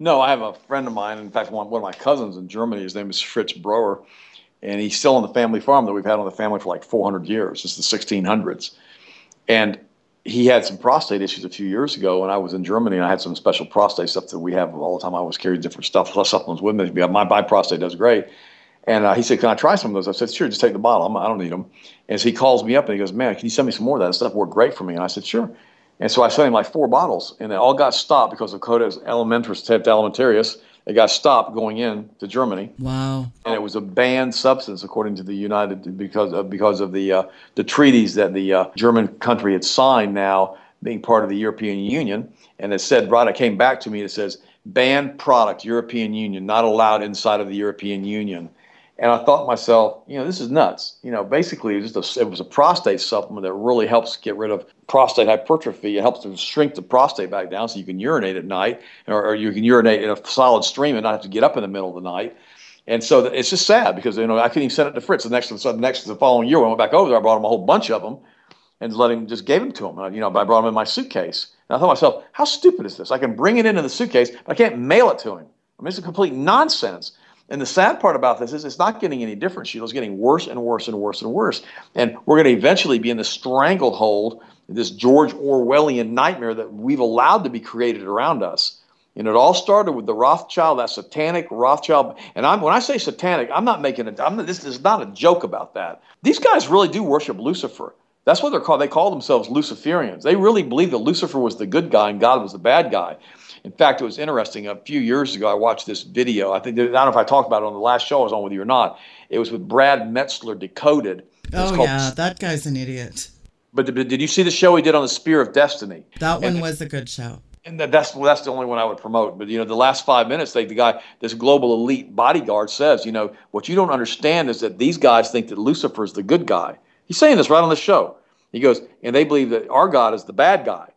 No, I have a friend of mine. In fact, one, one of my cousins in Germany. His name is Fritz Broer and he's still on the family farm that we've had on the family for like 400 years. since the 1600s, and he had some prostate issues a few years ago, and I was in Germany, and I had some special prostate stuff that we have all the time. I always carry different stuff, plus supplements with me. My, my prostate does great. And uh, he said, "Can I try some of those?" I said, "Sure, just take the bottle. I'm, I do not need them." And so he calls me up and he goes, "Man, can you send me some more of that stuff? Worked great for me." And I said, "Sure." And so I sent him like four bottles, and they all got stopped because of Codex Alimentarius. It got stopped going in to Germany. Wow! And it was a banned substance according to the United because of, because of the uh, the treaties that the uh, German country had signed. Now being part of the European Union, and it said right. It came back to me. It says banned product, European Union, not allowed inside of the European Union. And I thought to myself, you know, this is nuts. You know, basically, it was, a, it was a prostate supplement that really helps get rid of prostate hypertrophy. It helps to shrink the prostate back down so you can urinate at night, or, or you can urinate in a solid stream and not have to get up in the middle of the night. And so it's just sad because you know I couldn't even send it to Fritz. The next, the next, the following year, when I went back over there, I brought him a whole bunch of them, and let him just gave them to him. You know, I brought them in my suitcase. And I thought to myself, how stupid is this? I can bring it into the suitcase, but I can't mail it to him. I mean, it's a complete nonsense. And the sad part about this is it's not getting any different. Sheila's getting worse and worse and worse and worse. And we're going to eventually be in the stranglehold, this George Orwellian nightmare that we've allowed to be created around us. And it all started with the Rothschild, that satanic Rothschild. And I'm, when I say satanic, I'm not making it, this is not a joke about that. These guys really do worship Lucifer. That's what they're called. They call themselves Luciferians. They really believe that Lucifer was the good guy and God was the bad guy. In fact, it was interesting. A few years ago, I watched this video. I think I don't know if I talked about it on the last show I was on with you or not. It was with Brad Meltzer decoded. Oh called, yeah, that guy's an idiot. But did you see the show he did on the Spear of Destiny? That one and, was a good show. And that's that's the only one I would promote. But you know, the last five minutes, they, the guy, this global elite bodyguard says, you know, what you don't understand is that these guys think that Lucifer is the good guy. He's saying this right on the show. He goes, and they believe that our God is the bad guy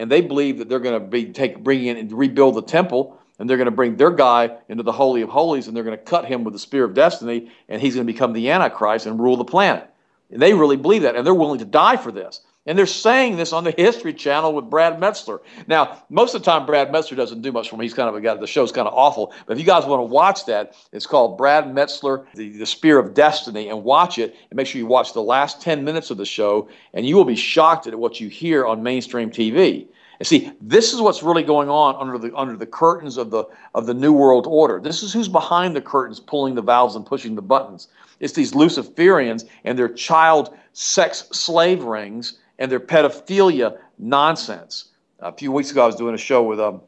and they believe that they're going to be take bring in and rebuild the temple and they're going to bring their guy into the holy of holies and they're going to cut him with the spear of destiny and he's going to become the antichrist and rule the planet. And they really believe that and they're willing to die for this and they're saying this on the History Channel with Brad Meltzer. Now, most of the time, Brad Meltzer doesn't do much for me. He's kind of a guy, the show's kind of awful. But if you guys want to watch that, it's called Brad Meltzer, the, the Spear of Destiny, and watch it. And make sure you watch the last 10 minutes of the show, and you will be shocked at what you hear on mainstream TV. And see, this is what's really going on under the under the curtains of the of the New World Order. This is who's behind the curtains, pulling the valves and pushing the buttons. It's these Luciferians and their child sex slave rings and their pedophilia nonsense. A few weeks ago, I was doing a show with um,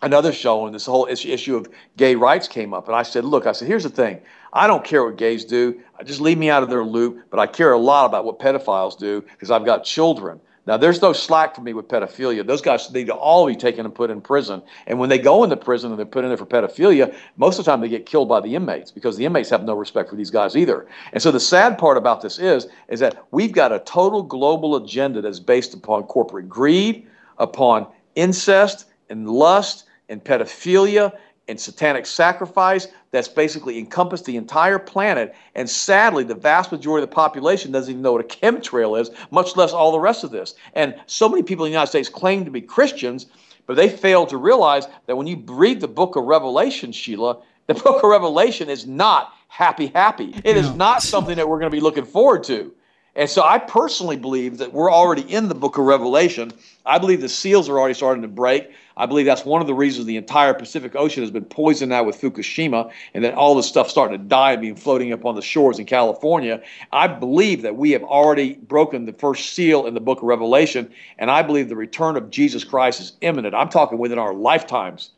another show, and this whole issue of gay rights came up. And I said, Look, I said, here's the thing. I don't care what gays do. Just leave me out of their loop. But I care a lot about what pedophiles do because I've got children. Now, there's no slack for me with pedophilia. Those guys need to all be taken and put in prison. And when they go into prison and they're put in there for pedophilia, most of the time they get killed by the inmates because the inmates have no respect for these guys either. And so the sad part about this is, is that we've got a total global agenda that's based upon corporate greed, upon incest and lust and pedophilia and satanic sacrifice that's basically encompassed the entire planet. And sadly, the vast majority of the population doesn't even know what a chemtrail is, much less all the rest of this. And so many people in the United States claim to be Christians, but they fail to realize that when you read the book of Revelation, Sheila, the book of Revelation is not happy, happy. It is not something that we're going to be looking forward to. And so I personally believe that we're already in the book of Revelation. I believe the seals are already starting to break. I believe that's one of the reasons the entire Pacific Ocean has been poisoned now with Fukushima and then all this stuff starting to die and being floating up on the shores in California. I believe that we have already broken the first seal in the book of Revelation, and I believe the return of Jesus Christ is imminent. I'm talking within our lifetimes.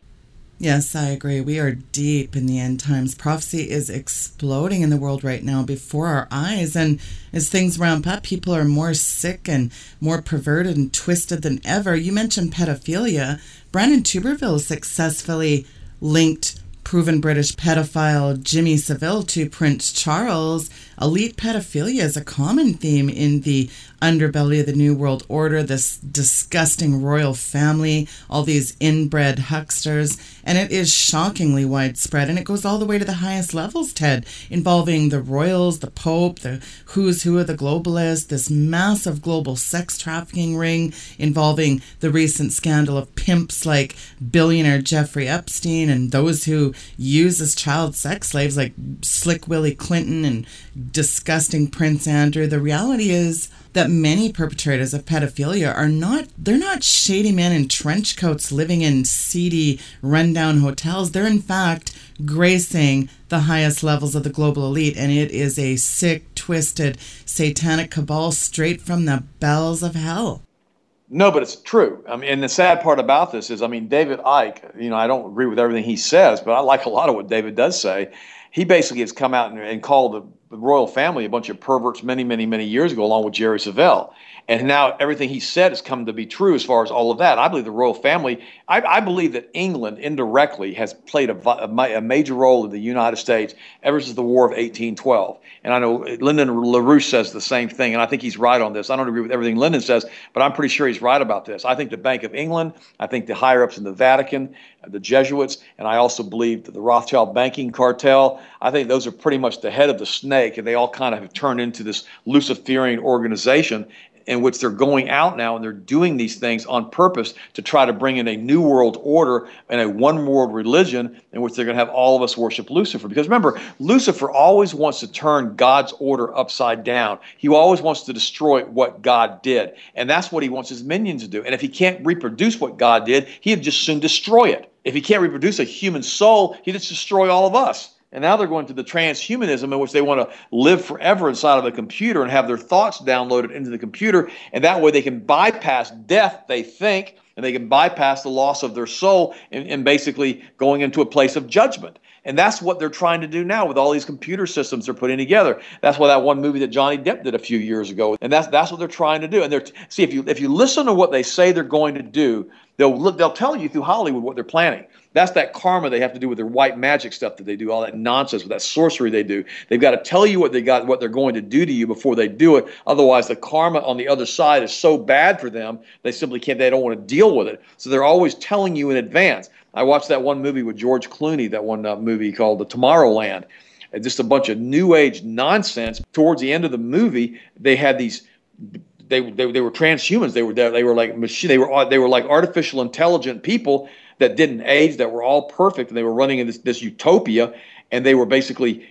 Yes, I agree. We are deep in the end times. Prophecy is exploding in the world right now before our eyes. And as things ramp up, people are more sick and more perverted and twisted than ever. You mentioned pedophilia. Brandon Turbeville successfully linked proven British pedophile Jimmy Savile to Prince Charles Elite pedophilia is a common theme in the underbelly of the New World Order, this disgusting royal family, all these inbred hucksters, and it is shockingly widespread. And it goes all the way to the highest levels, Ted, involving the royals, the Pope, the who's who of the globalists, this massive global sex trafficking ring involving the recent scandal of pimps like billionaire Jeffrey Epstein and those who use as child sex slaves like Slick Willie Clinton and disgusting Prince Andrew. The reality is that many perpetrators of pedophilia are not they're not shady men in trench coats living in seedy rundown hotels they're in fact gracing the highest levels of the global elite and it is a sick twisted satanic cabal straight from the bells of hell No, but it's true. I mean, and the sad part about this is, I mean, David Icke. You know, I don't agree with everything he says, but I like a lot of what David does say. He basically has come out and, and called the, the royal family a bunch of perverts many, many, many years ago, along with Jerry Savelle. And now everything he said has come to be true as far as all of that. I believe the royal family, I, I believe that England indirectly has played a, a, a, major role in the United States ever since the War of 1812. And I know Lyndon LaRouche says the same thing, and I think he's right on this. I don't agree with everything Lyndon says, but I'm pretty sure he's right about this. I think the Bank of England, I think the higher ups in the Vatican, the Jesuits, and I also believe that the Rothschild banking cartel, I think those are pretty much the head of the snake, and they all kind of have turned into this Luciferian organization in which they're going out now and they're doing these things on purpose to try to bring in a new world order and a one world religion in which they're going to have all of us worship Lucifer. Because remember, Lucifer always wants to turn God's order upside down. He always wants to destroy what God did. And that's what he wants his minions to do. And if he can't reproduce what God did, he'd just soon destroy it. If he can't reproduce a human soul, he'd just destroy all of us. And now they're going to the transhumanism in which they want to live forever inside of a computer and have their thoughts downloaded into the computer. And that way they can bypass death, they think, and they can bypass the loss of their soul and, and basically going into a place of judgment. And that's what they're trying to do now with all these computer systems they're putting together. That's why that one movie that Johnny Depp did a few years ago. And that's that's what they're trying to do. And they're see if you if you listen to what they say they're going to do, they'll they'll tell you through Hollywood what they're planning. That's that karma they have to do with their white magic stuff that they do, all that nonsense with that sorcery they do. They've got to tell you what they got, what they're going to do to you before they do it. Otherwise, the karma on the other side is so bad for them, they simply can't, they don't want to deal with it. So they're always telling you in advance. I watched that one movie with George Clooney, that one uh, movie called The Tomorrowland. Just a bunch of new age nonsense. Towards the end of the movie, they had these they, they, they were transhumans. They were they were like machine. They were they were like artificial intelligent people that didn't age, that were all perfect, and they were running in this, this utopia, and they were basically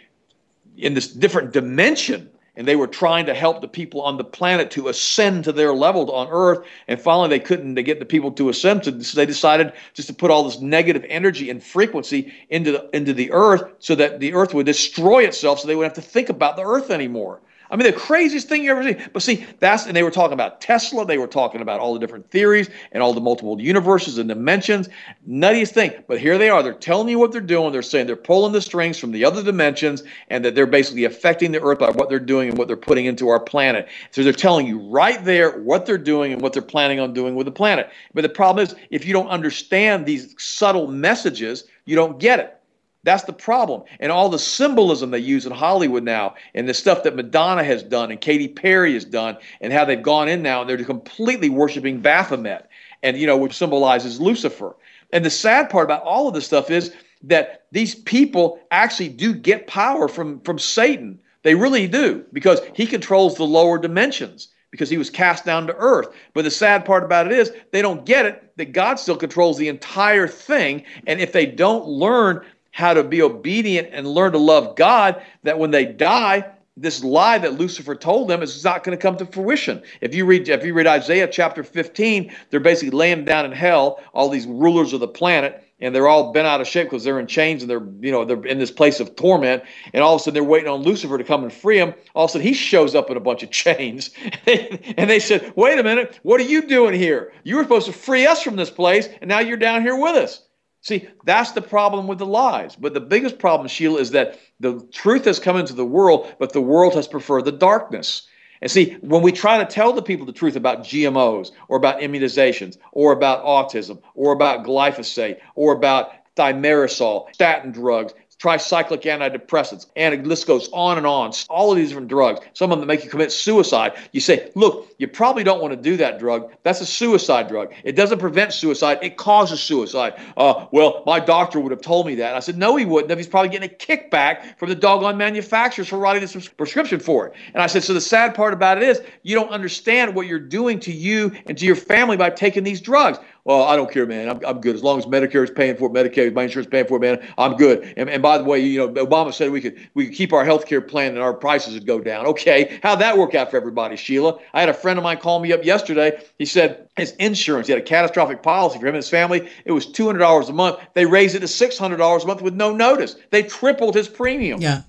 in this different dimension and they were trying to help the people on the planet to ascend to their level on earth and finally they couldn't to get the people to ascend so they decided just to put all this negative energy and frequency into the, into the earth so that the earth would destroy itself so they wouldn't have to think about the earth anymore I mean, the craziest thing you ever see. But see, that's, and they were talking about Tesla. They were talking about all the different theories and all the multiple universes and dimensions. Nuttiest thing. But here they are. They're telling you what they're doing. They're saying they're pulling the strings from the other dimensions and that they're basically affecting the earth by what they're doing and what they're putting into our planet. So they're telling you right there what they're doing and what they're planning on doing with the planet. But the problem is, if you don't understand these subtle messages, you don't get it. That's the problem. And all the symbolism they use in Hollywood now, and the stuff that Madonna has done and Katy Perry has done, and how they've gone in now and they're completely worshiping Baphomet, and you know, which symbolizes Lucifer. And the sad part about all of this stuff is that these people actually do get power from, from Satan. They really do, because he controls the lower dimensions because he was cast down to earth. But the sad part about it is they don't get it that God still controls the entire thing. And if they don't learn how to be obedient and learn to love God, that when they die, this lie that Lucifer told them is not going to come to fruition. If you read if you read Isaiah chapter 15, they're basically laying down in hell, all these rulers of the planet, and they're all bent out of shape because they're in chains and they're you know they're in this place of torment. And all of a sudden they're waiting on Lucifer to come and free them. All of a sudden he shows up in a bunch of chains, and they said, "Wait a minute, what are you doing here? You were supposed to free us from this place, and now you're down here with us." See, that's the problem with the lies. But the biggest problem, Sheila, is that the truth has come into the world, but the world has preferred the darkness. And see, when we try to tell the people the truth about GMOs or about immunizations or about autism or about glyphosate or about thimerosal, statin drugs, tricyclic antidepressants, and the list goes on and on. All of these different drugs, some of them make you commit suicide. You say, look, you probably don't want to do that drug. That's a suicide drug. It doesn't prevent suicide, it causes suicide. Uh, well, my doctor would have told me that. And I said, no, he wouldn't He's probably getting a kickback from the doggone manufacturers for writing this prescription for it. And I said, so the sad part about it is you don't understand what you're doing to you and to your family by taking these drugs well, I don't care, man. I'm, I'm good. As long as Medicare is paying for it, Medicaid, my insurance paying for it, man, I'm good. And, and by the way, you know, Obama said we could we could keep our health care plan and our prices would go down. Okay, how'd that work out for everybody, Sheila? I had a friend of mine call me up yesterday. He said his insurance, he had a catastrophic policy for him and his family. It was $200 a month. They raised it to $600 a month with no notice. They tripled his premium. Yeah.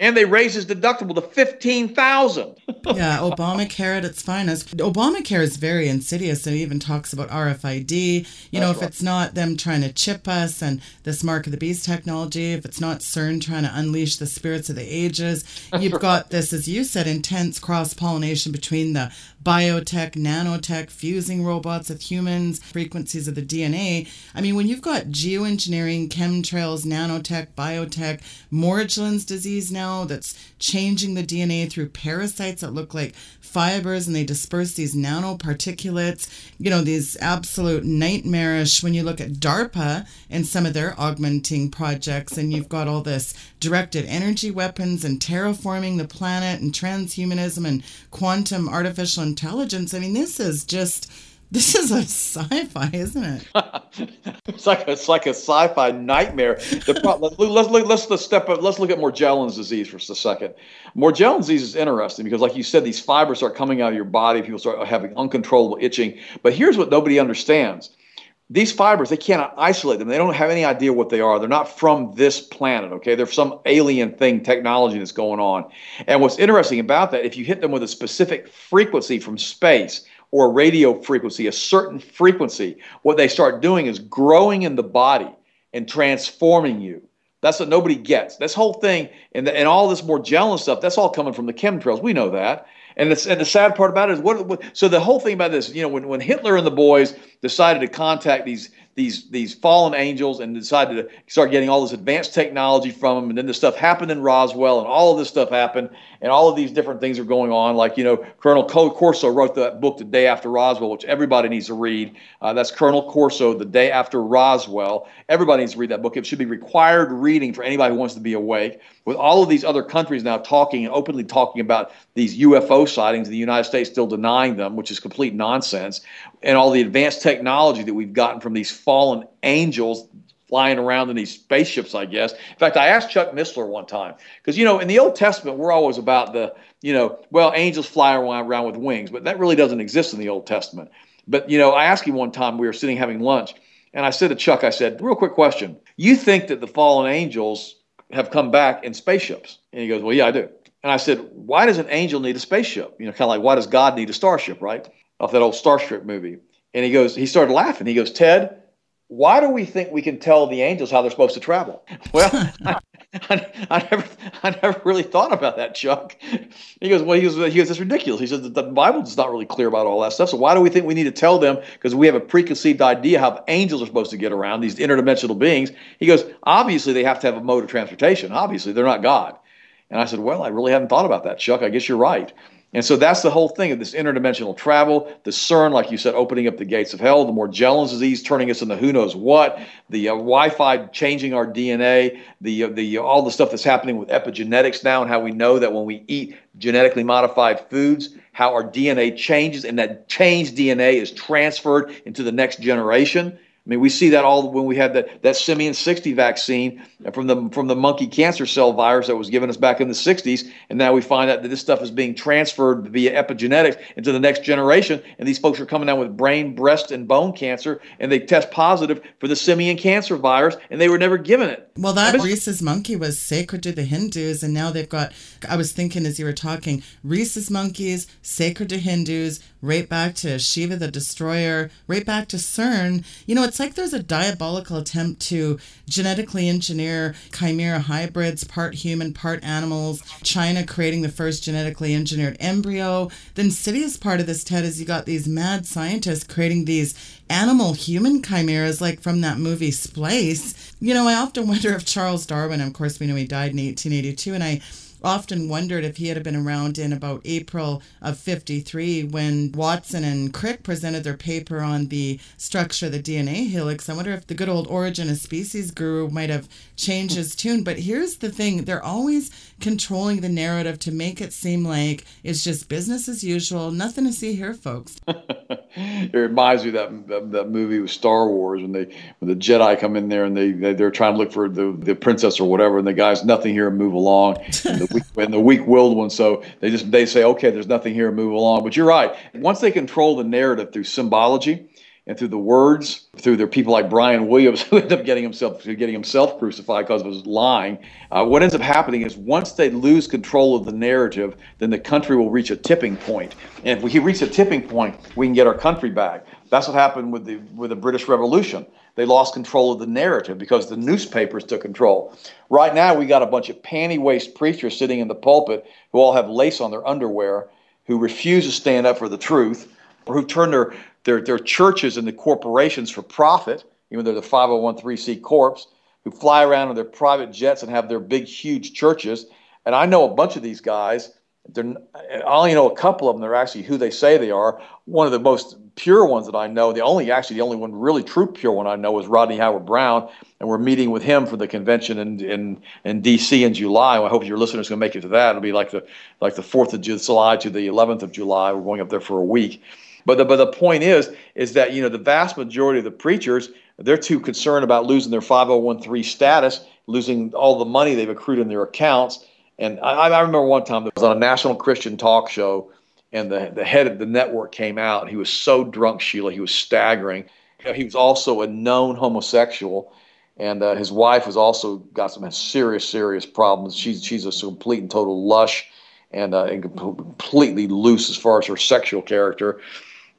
And they raised his deductible to 15,000. yeah, Obamacare at its finest. Obamacare is very insidious. It even talks about RFID. You That's know, if right. it's not them trying to chip us and this mark of the beast technology, if it's not CERN trying to unleash the spirits of the ages, you've got this, as you said, intense cross pollination between the biotech, nanotech, fusing robots with humans, frequencies of the DNA. I mean, when you've got geoengineering, chemtrails, nanotech, biotech, Morgellons disease now that's changing the DNA through parasites that look like fibers and they disperse these nanoparticulates, you know, these absolute nightmarish when you look at DARPA and some of their augmenting projects, and you've got all this directed energy weapons and terraforming the planet and transhumanism and quantum artificial intelligence. I mean, this is just this is a sci-fi, isn't it? it's like a, it's like a sci-fi nightmare. The, let's, let's let's let's step up. Let's look at Morgellons disease for just a second. Morgellons disease is interesting because, like you said, these fibers start coming out of your body. People start having uncontrollable itching. But here's what nobody understands: these fibers, they cannot isolate them. They don't have any idea what they are. They're not from this planet, okay? They're some alien thing, technology that's going on. And what's interesting about that, if you hit them with a specific frequency from space, or radio frequency, a certain frequency, what they start doing is growing in the body and transforming you. That's what nobody gets. This whole thing and, the, and all this Morgellon stuff, that's all coming from the chemtrails. We know that. And, it's, and the sad part about it is what, what, so the whole thing about this, you know, when, when Hitler and the boys decided to contact these these these fallen angels and decided to start getting all this advanced technology from them. And then the stuff happened in Roswell, and all of this stuff happened, and all of these different things are going on. Like you know, Colonel Corso wrote that book the day after Roswell, which everybody needs to read. Uh, that's Colonel Corso, the day after Roswell. Everybody needs to read that book. It should be required reading for anybody who wants to be awake. With all of these other countries now talking and openly talking about these UFO sightings, the United States still denying them, which is complete nonsense, and all the advanced technology that we've gotten from these fallen angels flying around in these spaceships, I guess. In fact, I asked Chuck Missler one time, because, you know, in the Old Testament, we're always about the, you know, well, angels fly around with wings, but that really doesn't exist in the Old Testament. But, you know, I asked him one time, we were sitting having lunch, and I said to Chuck, I said, real quick question. You think that the fallen angels have come back in spaceships? And he goes, well, yeah, I do. And I said, why does an angel need a spaceship? You know, kind of like, why does God need a starship, right? Off that old Starship movie. And he goes, he started laughing. He goes, Ted, why do we think we can tell the angels how they're supposed to travel? Well, I, I, I, never, I never really thought about that, Chuck. He goes, well, he goes, he goes, that's ridiculous. He says the Bible is not really clear about all that stuff. So why do we think we need to tell them? Because we have a preconceived idea how angels are supposed to get around these interdimensional beings. He goes, obviously they have to have a mode of transportation. Obviously they're not God. And I said, well, I really haven't thought about that, Chuck. I guess you're right. And so that's the whole thing of this interdimensional travel, the CERN, like you said, opening up the gates of hell, the Morgellons disease turning us into who knows what, the uh, Wi-Fi changing our DNA, the uh, the uh, all the stuff that's happening with epigenetics now, and how we know that when we eat genetically modified foods, how our DNA changes, and that changed DNA is transferred into the next generation. I mean, we see that all when we had that, that simian 60 vaccine from the from the monkey cancer cell virus that was given us back in the 60s, and now we find out that this stuff is being transferred via epigenetics into the next generation, and these folks are coming down with brain, breast, and bone cancer, and they test positive for the simian cancer virus, and they were never given it. Well, that I mean, rhesus monkey was sacred to the Hindus, and now they've got. I was thinking as you were talking, rhesus monkeys sacred to Hindus, right back to Shiva the Destroyer, right back to CERN. You know, it's like there's a diabolical attempt to genetically engineer chimera hybrids, part human, part animals. China creating the first genetically engineered embryo. The insidious part of this, Ted, is you got these mad scientists creating these animal human chimeras, like from that movie Splice. You know, I often wonder if Charles Darwin, of course, we know he died in 1882, and I often wondered if he had been around in about April of 53 when Watson and Crick presented their paper on the structure of the DNA helix. I wonder if the good old origin of species guru might have changed his tune. But here's the thing they're always controlling the narrative to make it seem like it's just business as usual. Nothing to see here, folks. it reminds me of that, that movie with Star Wars when they when the Jedi come in there and they, they are trying to look for the, the princess or whatever, and the guy's nothing here, move along. And the weak, and the weak-willed one, so they just they say, okay, there's nothing here, move along. But you're right. Once they control the narrative through symbology and through the words, through their people like Brian Williams, who ended up getting himself getting himself crucified because of his lying. Uh, what ends up happening is once they lose control of the narrative, then the country will reach a tipping point. And if we reach a tipping point, we can get our country back. That's what happened with the with the British Revolution. They lost control of the narrative because the newspapers took control. Right now, we got a bunch of panty waist preachers sitting in the pulpit who all have lace on their underwear, who refuse to stand up for the truth, or who turn their their, their churches and the corporations for profit, even though they're the 501c corps, who fly around in their private jets and have their big, huge churches. And I know a bunch of these guys. They're, I only know a couple of them. They're actually who they say they are. One of the most pure ones that I know, the only actually the only one really true pure one I know is Rodney Howard Browne, and we're meeting with him for the convention in in, in D.C. in July. I hope your listeners can make it to that. It'll be like the like the Fourth of July to the 11th of July. We're going up there for a week. But the, but the point is, is that you know the vast majority of the preachers they're too concerned about losing their 501c status, losing all the money they've accrued in their accounts. And I, I remember one time that was on a national Christian talk show, and the the head of the network came out. He was so drunk, Sheila, he was staggering. He was also a known homosexual, and uh, his wife has also got some serious, serious problems. She's she's a complete and total lush, and, uh, and completely loose as far as her sexual character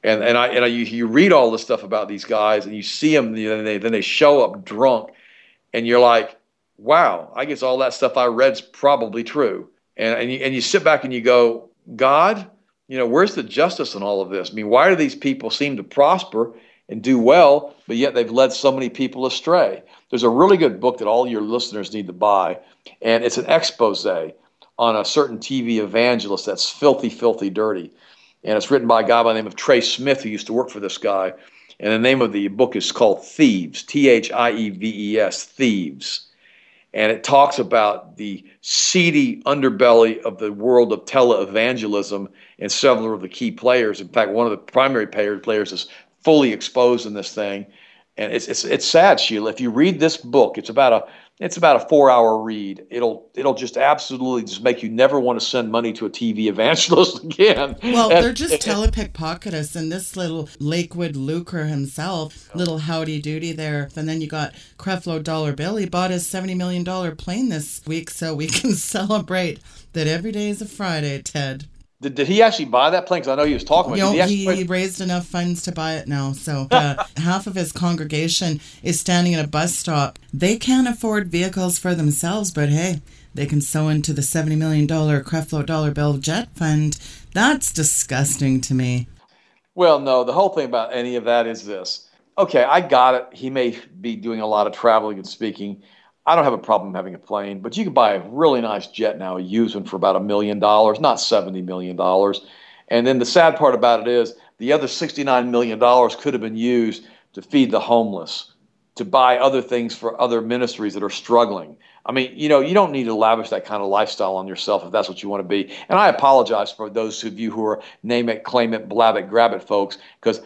and and I and I, you, you read all this stuff about these guys, and you see them, you know, then they then they show up drunk, and you're like, wow, I guess all that stuff I read's probably true. And and you, and you sit back and you go, God, you know, where's the justice in all of this? I mean, why do these people seem to prosper and do well, but yet they've led so many people astray? There's a really good book that all your listeners need to buy, and it's an expose on a certain TV evangelist that's filthy, filthy dirty and it's written by a guy by the name of Trey Smith, who used to work for this guy. And the name of the book is called Thieves, T H I E V E S, Thieves. And it talks about the seedy underbelly of the world of televangelism and several of the key players. In fact, one of the primary players is fully exposed in this thing. And it's, it's, it's sad, Sheila. If you read this book, it's about a it's about a four hour read. It'll it'll just absolutely just make you never want to send money to a TV evangelist again. Well, and, they're just telepickpocketous, and this little Lakewood lucre himself, little howdy doody there. And then you got Creflo Dollar Bill. He bought his seventy million dollar plane this week, so we can celebrate that every day is a Friday, Ted. Did, did he actually buy that plane? Because I know he was talking about. You know, he, he, raised enough funds to buy it now. So uh, half of his congregation is standing at a bus stop. They can't afford vehicles for themselves, but hey, they can sew into the seventy million dollar Creflo Dollar Bill Jet Fund. That's disgusting to me. Well, no, the whole thing about any of that is this. Okay, I got it. He may be doing a lot of traveling and speaking I don't have a problem having a plane, but you can buy a really nice jet now, a used one for about a million dollars, not $70 million. And then the sad part about it is the other $69 million could have been used to feed the homeless, to buy other things for other ministries that are struggling. I mean, you know, you don't need to lavish that kind of lifestyle on yourself if that's what you want to be. And I apologize for those of you who are name it, claim it, blab it, grab it folks, because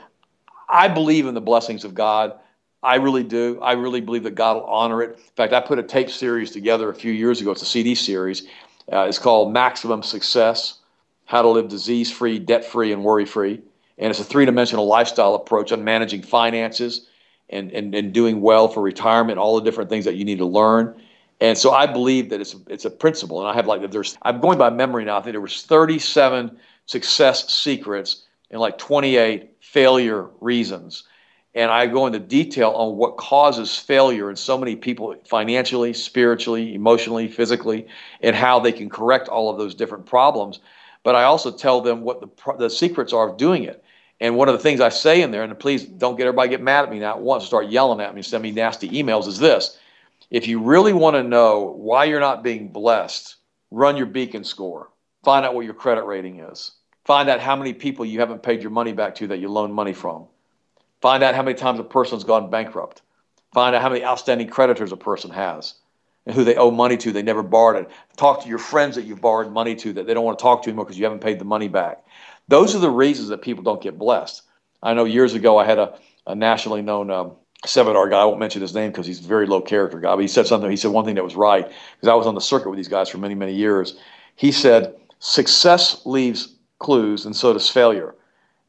I believe in the blessings of God. I really do. I really believe that God will honor it. In fact, I put a tape series together a few years ago. It's a CD series. Uh, it's called Maximum Success How to Live Disease Free, Debt Free, and Worry Free. And it's a three dimensional lifestyle approach on managing finances and, and, and doing well for retirement, all the different things that you need to learn. And so I believe that it's, it's a principle. And I have like, there's, I'm going by memory now. I think there was 37 success secrets and like 28 failure reasons and I go into detail on what causes failure in so many people financially, spiritually, emotionally, physically, and how they can correct all of those different problems. But I also tell them what the, the secrets are of doing it. And one of the things I say in there, and please don't get everybody get mad at me now at once, start yelling at me, send me nasty emails, is this. If you really want to know why you're not being blessed, run your beacon score. Find out what your credit rating is. Find out how many people you haven't paid your money back to that you loaned money from Find out how many times a person's gone bankrupt. Find out how many outstanding creditors a person has and who they owe money to. They never borrowed it. Talk to your friends that you've borrowed money to that they don't want to talk to anymore because you haven't paid the money back. Those are the reasons that people don't get blessed. I know years ago I had a, a nationally known um, seminar guy. I won't mention his name because he's a very low character guy. But he said something. He said one thing that was right because I was on the circuit with these guys for many, many years. He said, "Success leaves clues, and so does failure."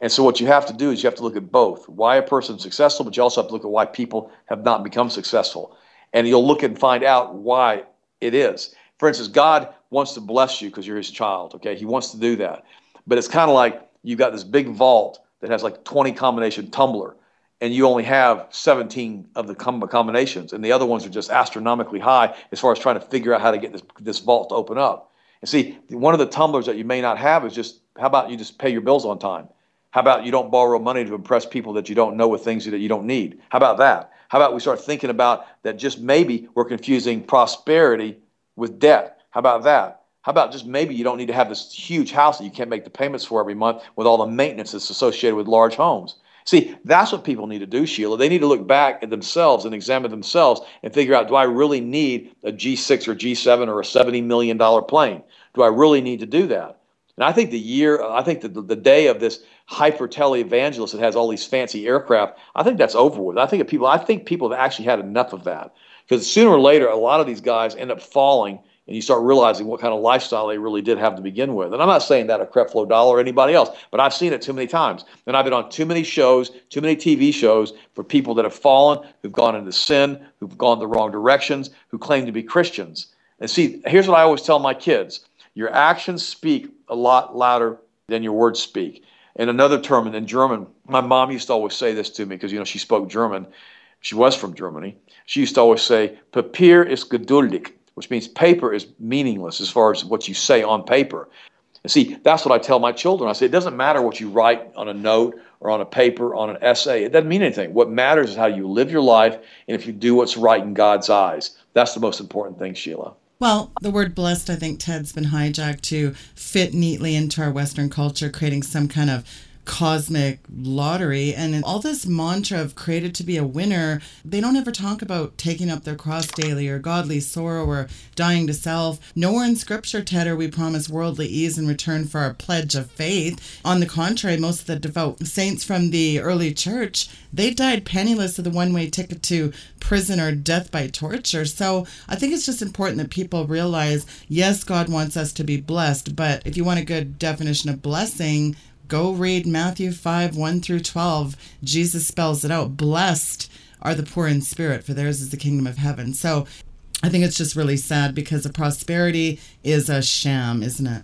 And so what you have to do is you have to look at both why a person's successful, but you also have to look at why people have not become successful. And you'll look and find out why it is. For instance, God wants to bless you because you're his child, okay? He wants to do that. But it's kind of like you've got this big vault that has like 20 combination tumbler and you only have 17 of the combinations and the other ones are just astronomically high as far as trying to figure out how to get this, this vault to open up. And see, one of the tumblers that you may not have is just how about you just pay your bills on time? How about you don't borrow money to impress people that you don't know with things that you don't need? How about that? How about we start thinking about that just maybe we're confusing prosperity with debt? How about that? How about just maybe you don't need to have this huge house that you can't make the payments for every month with all the maintenance that's associated with large homes? See, that's what people need to do, Sheila. They need to look back at themselves and examine themselves and figure out do I really need a G6 or G7 or a $70 million plane? Do I really need to do that? And I think the year, I think the, the day of this hyper tele evangelist that has all these fancy aircraft, I think that's over with. I think people, I think people have actually had enough of that because sooner or later, a lot of these guys end up falling and you start realizing what kind of lifestyle they really did have to begin with. And I'm not saying that of Creflo Dollar or anybody else, but I've seen it too many times. And I've been on too many shows, too many TV shows for people that have fallen, who've gone into sin, who've gone the wrong directions, who claim to be Christians. And see, here's what I always tell my kids your actions speak a lot louder than your words speak. And another term in German, my mom used to always say this to me because, you know, she spoke German. She was from Germany. She used to always say, Papier ist geduldig which means paper is meaningless as far as what you say on paper. And see, that's what I tell my children. I say, it doesn't matter what you write on a note or on a paper, on an essay. It doesn't mean anything. What matters is how you live your life and if you do what's right in God's eyes. That's the most important thing, Sheila. Well, the word blessed, I think Ted's been hijacked to fit neatly into our Western culture, creating some kind of cosmic lottery and all this mantra of created to be a winner they don't ever talk about taking up their cross daily or godly sorrow or dying to self. Nowhere in scripture ted are we promise worldly ease in return for our pledge of faith. On the contrary most of the devout saints from the early church they died penniless of the one-way ticket to prison or death by torture. So i think it's just important that people realize yes god wants us to be blessed but if you want a good definition of blessing Go read Matthew 5 1 through 12. Jesus spells it out. Blessed are the poor in spirit, for theirs is the kingdom of heaven. So I think it's just really sad because the prosperity is a sham, isn't it?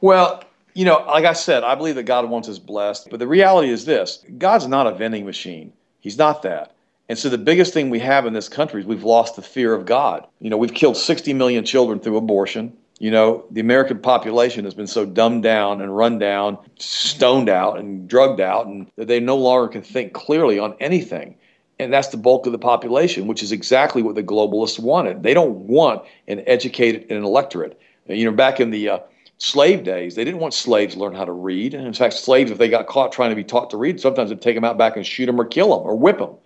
Well, you know, like I said, I believe that God wants us blessed. But the reality is this God's not a vending machine, He's not that. And so the biggest thing we have in this country is we've lost the fear of God. You know, we've killed 60 million children through abortion. You know, the American population has been so dumbed down and run down, stoned out and drugged out, and that they no longer can think clearly on anything. And that's the bulk of the population, which is exactly what the globalists wanted. They don't want an educated an electorate. You know, back in the uh, slave days, they didn't want slaves to learn how to read. And in fact, slaves, if they got caught trying to be taught to read, sometimes they'd take them out back and shoot them or kill them or whip them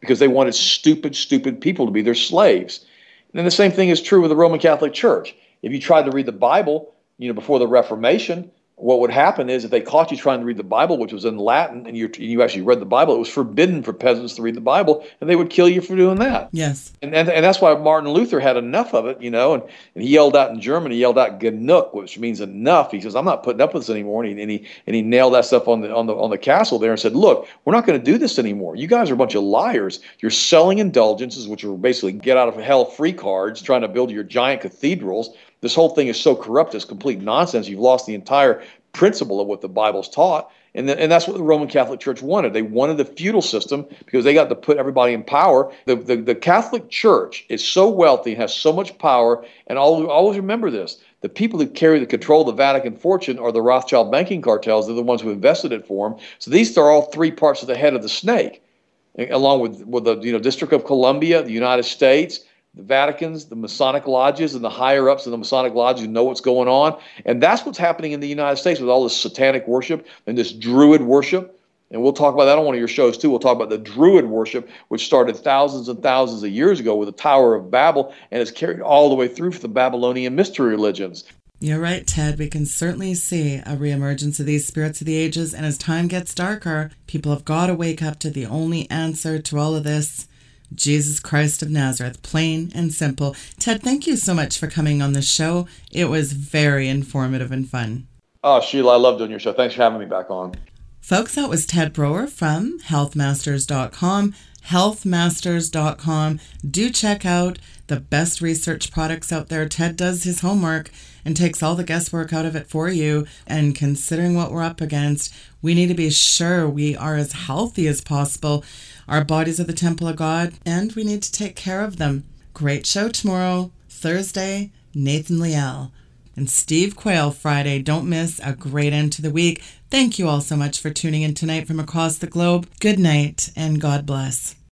because they wanted stupid, stupid people to be their slaves. And the same thing is true with the Roman Catholic Church. If you tried to read the Bible, you know, before the Reformation, what would happen is if they caught you trying to read the Bible, which was in Latin, and you, you actually read the Bible, it was forbidden for peasants to read the Bible, and they would kill you for doing that. Yes. And, and, and that's why Martin Luther had enough of it, you know, and, and he yelled out in German, he yelled out Genug, which means enough. He says, I'm not putting up with this anymore. And he, and he, and he nailed that stuff on the, on, the, on the castle there and said, Look, we're not going to do this anymore. You guys are a bunch of liars. You're selling indulgences, which are basically get out of hell free cards, trying to build your giant cathedrals this whole thing is so corrupt, it's complete nonsense. You've lost the entire principle of what the Bible's taught. And, and that's what the Roman Catholic Church wanted. They wanted the feudal system because they got to put everybody in power. The, the, the Catholic Church is so wealthy and has so much power. And always, always remember this the people who carry the control of the Vatican fortune are the Rothschild banking cartels. They're the ones who invested it for them. So these are all three parts of the head of the snake, along with, with the you know, District of Columbia, the United States, the Vaticans, the Masonic lodges, and the higher ups in the Masonic lodges know what's going on. And that's what's happening in the United States with all this satanic worship and this Druid worship. And we'll talk about that on one of your shows too. We'll talk about the Druid worship, which started thousands and thousands of years ago with the Tower of Babel and is carried all the way through for the Babylonian mystery religions. You're right, Ted. We can certainly see a reemergence of these spirits of the ages. And as time gets darker, people have got to wake up to the only answer to all of this Jesus Christ of Nazareth, plain and simple. Ted, thank you so much for coming on the show. It was very informative and fun. Oh, Sheila, I love doing your show. Thanks for having me back on. Folks, that was Ted Broer from healthmasters.com. Healthmasters.com. Do check out the best research products out there. Ted does his homework and takes all the guesswork out of it for you. And considering what we're up against, we need to be sure we are as healthy as possible. Our bodies are the temple of God, and we need to take care of them. Great show tomorrow, Thursday, Nathan Leal. And Steve Quayle Friday. Don't miss a great end to the week. Thank you all so much for tuning in tonight from across the globe. Good night and God bless.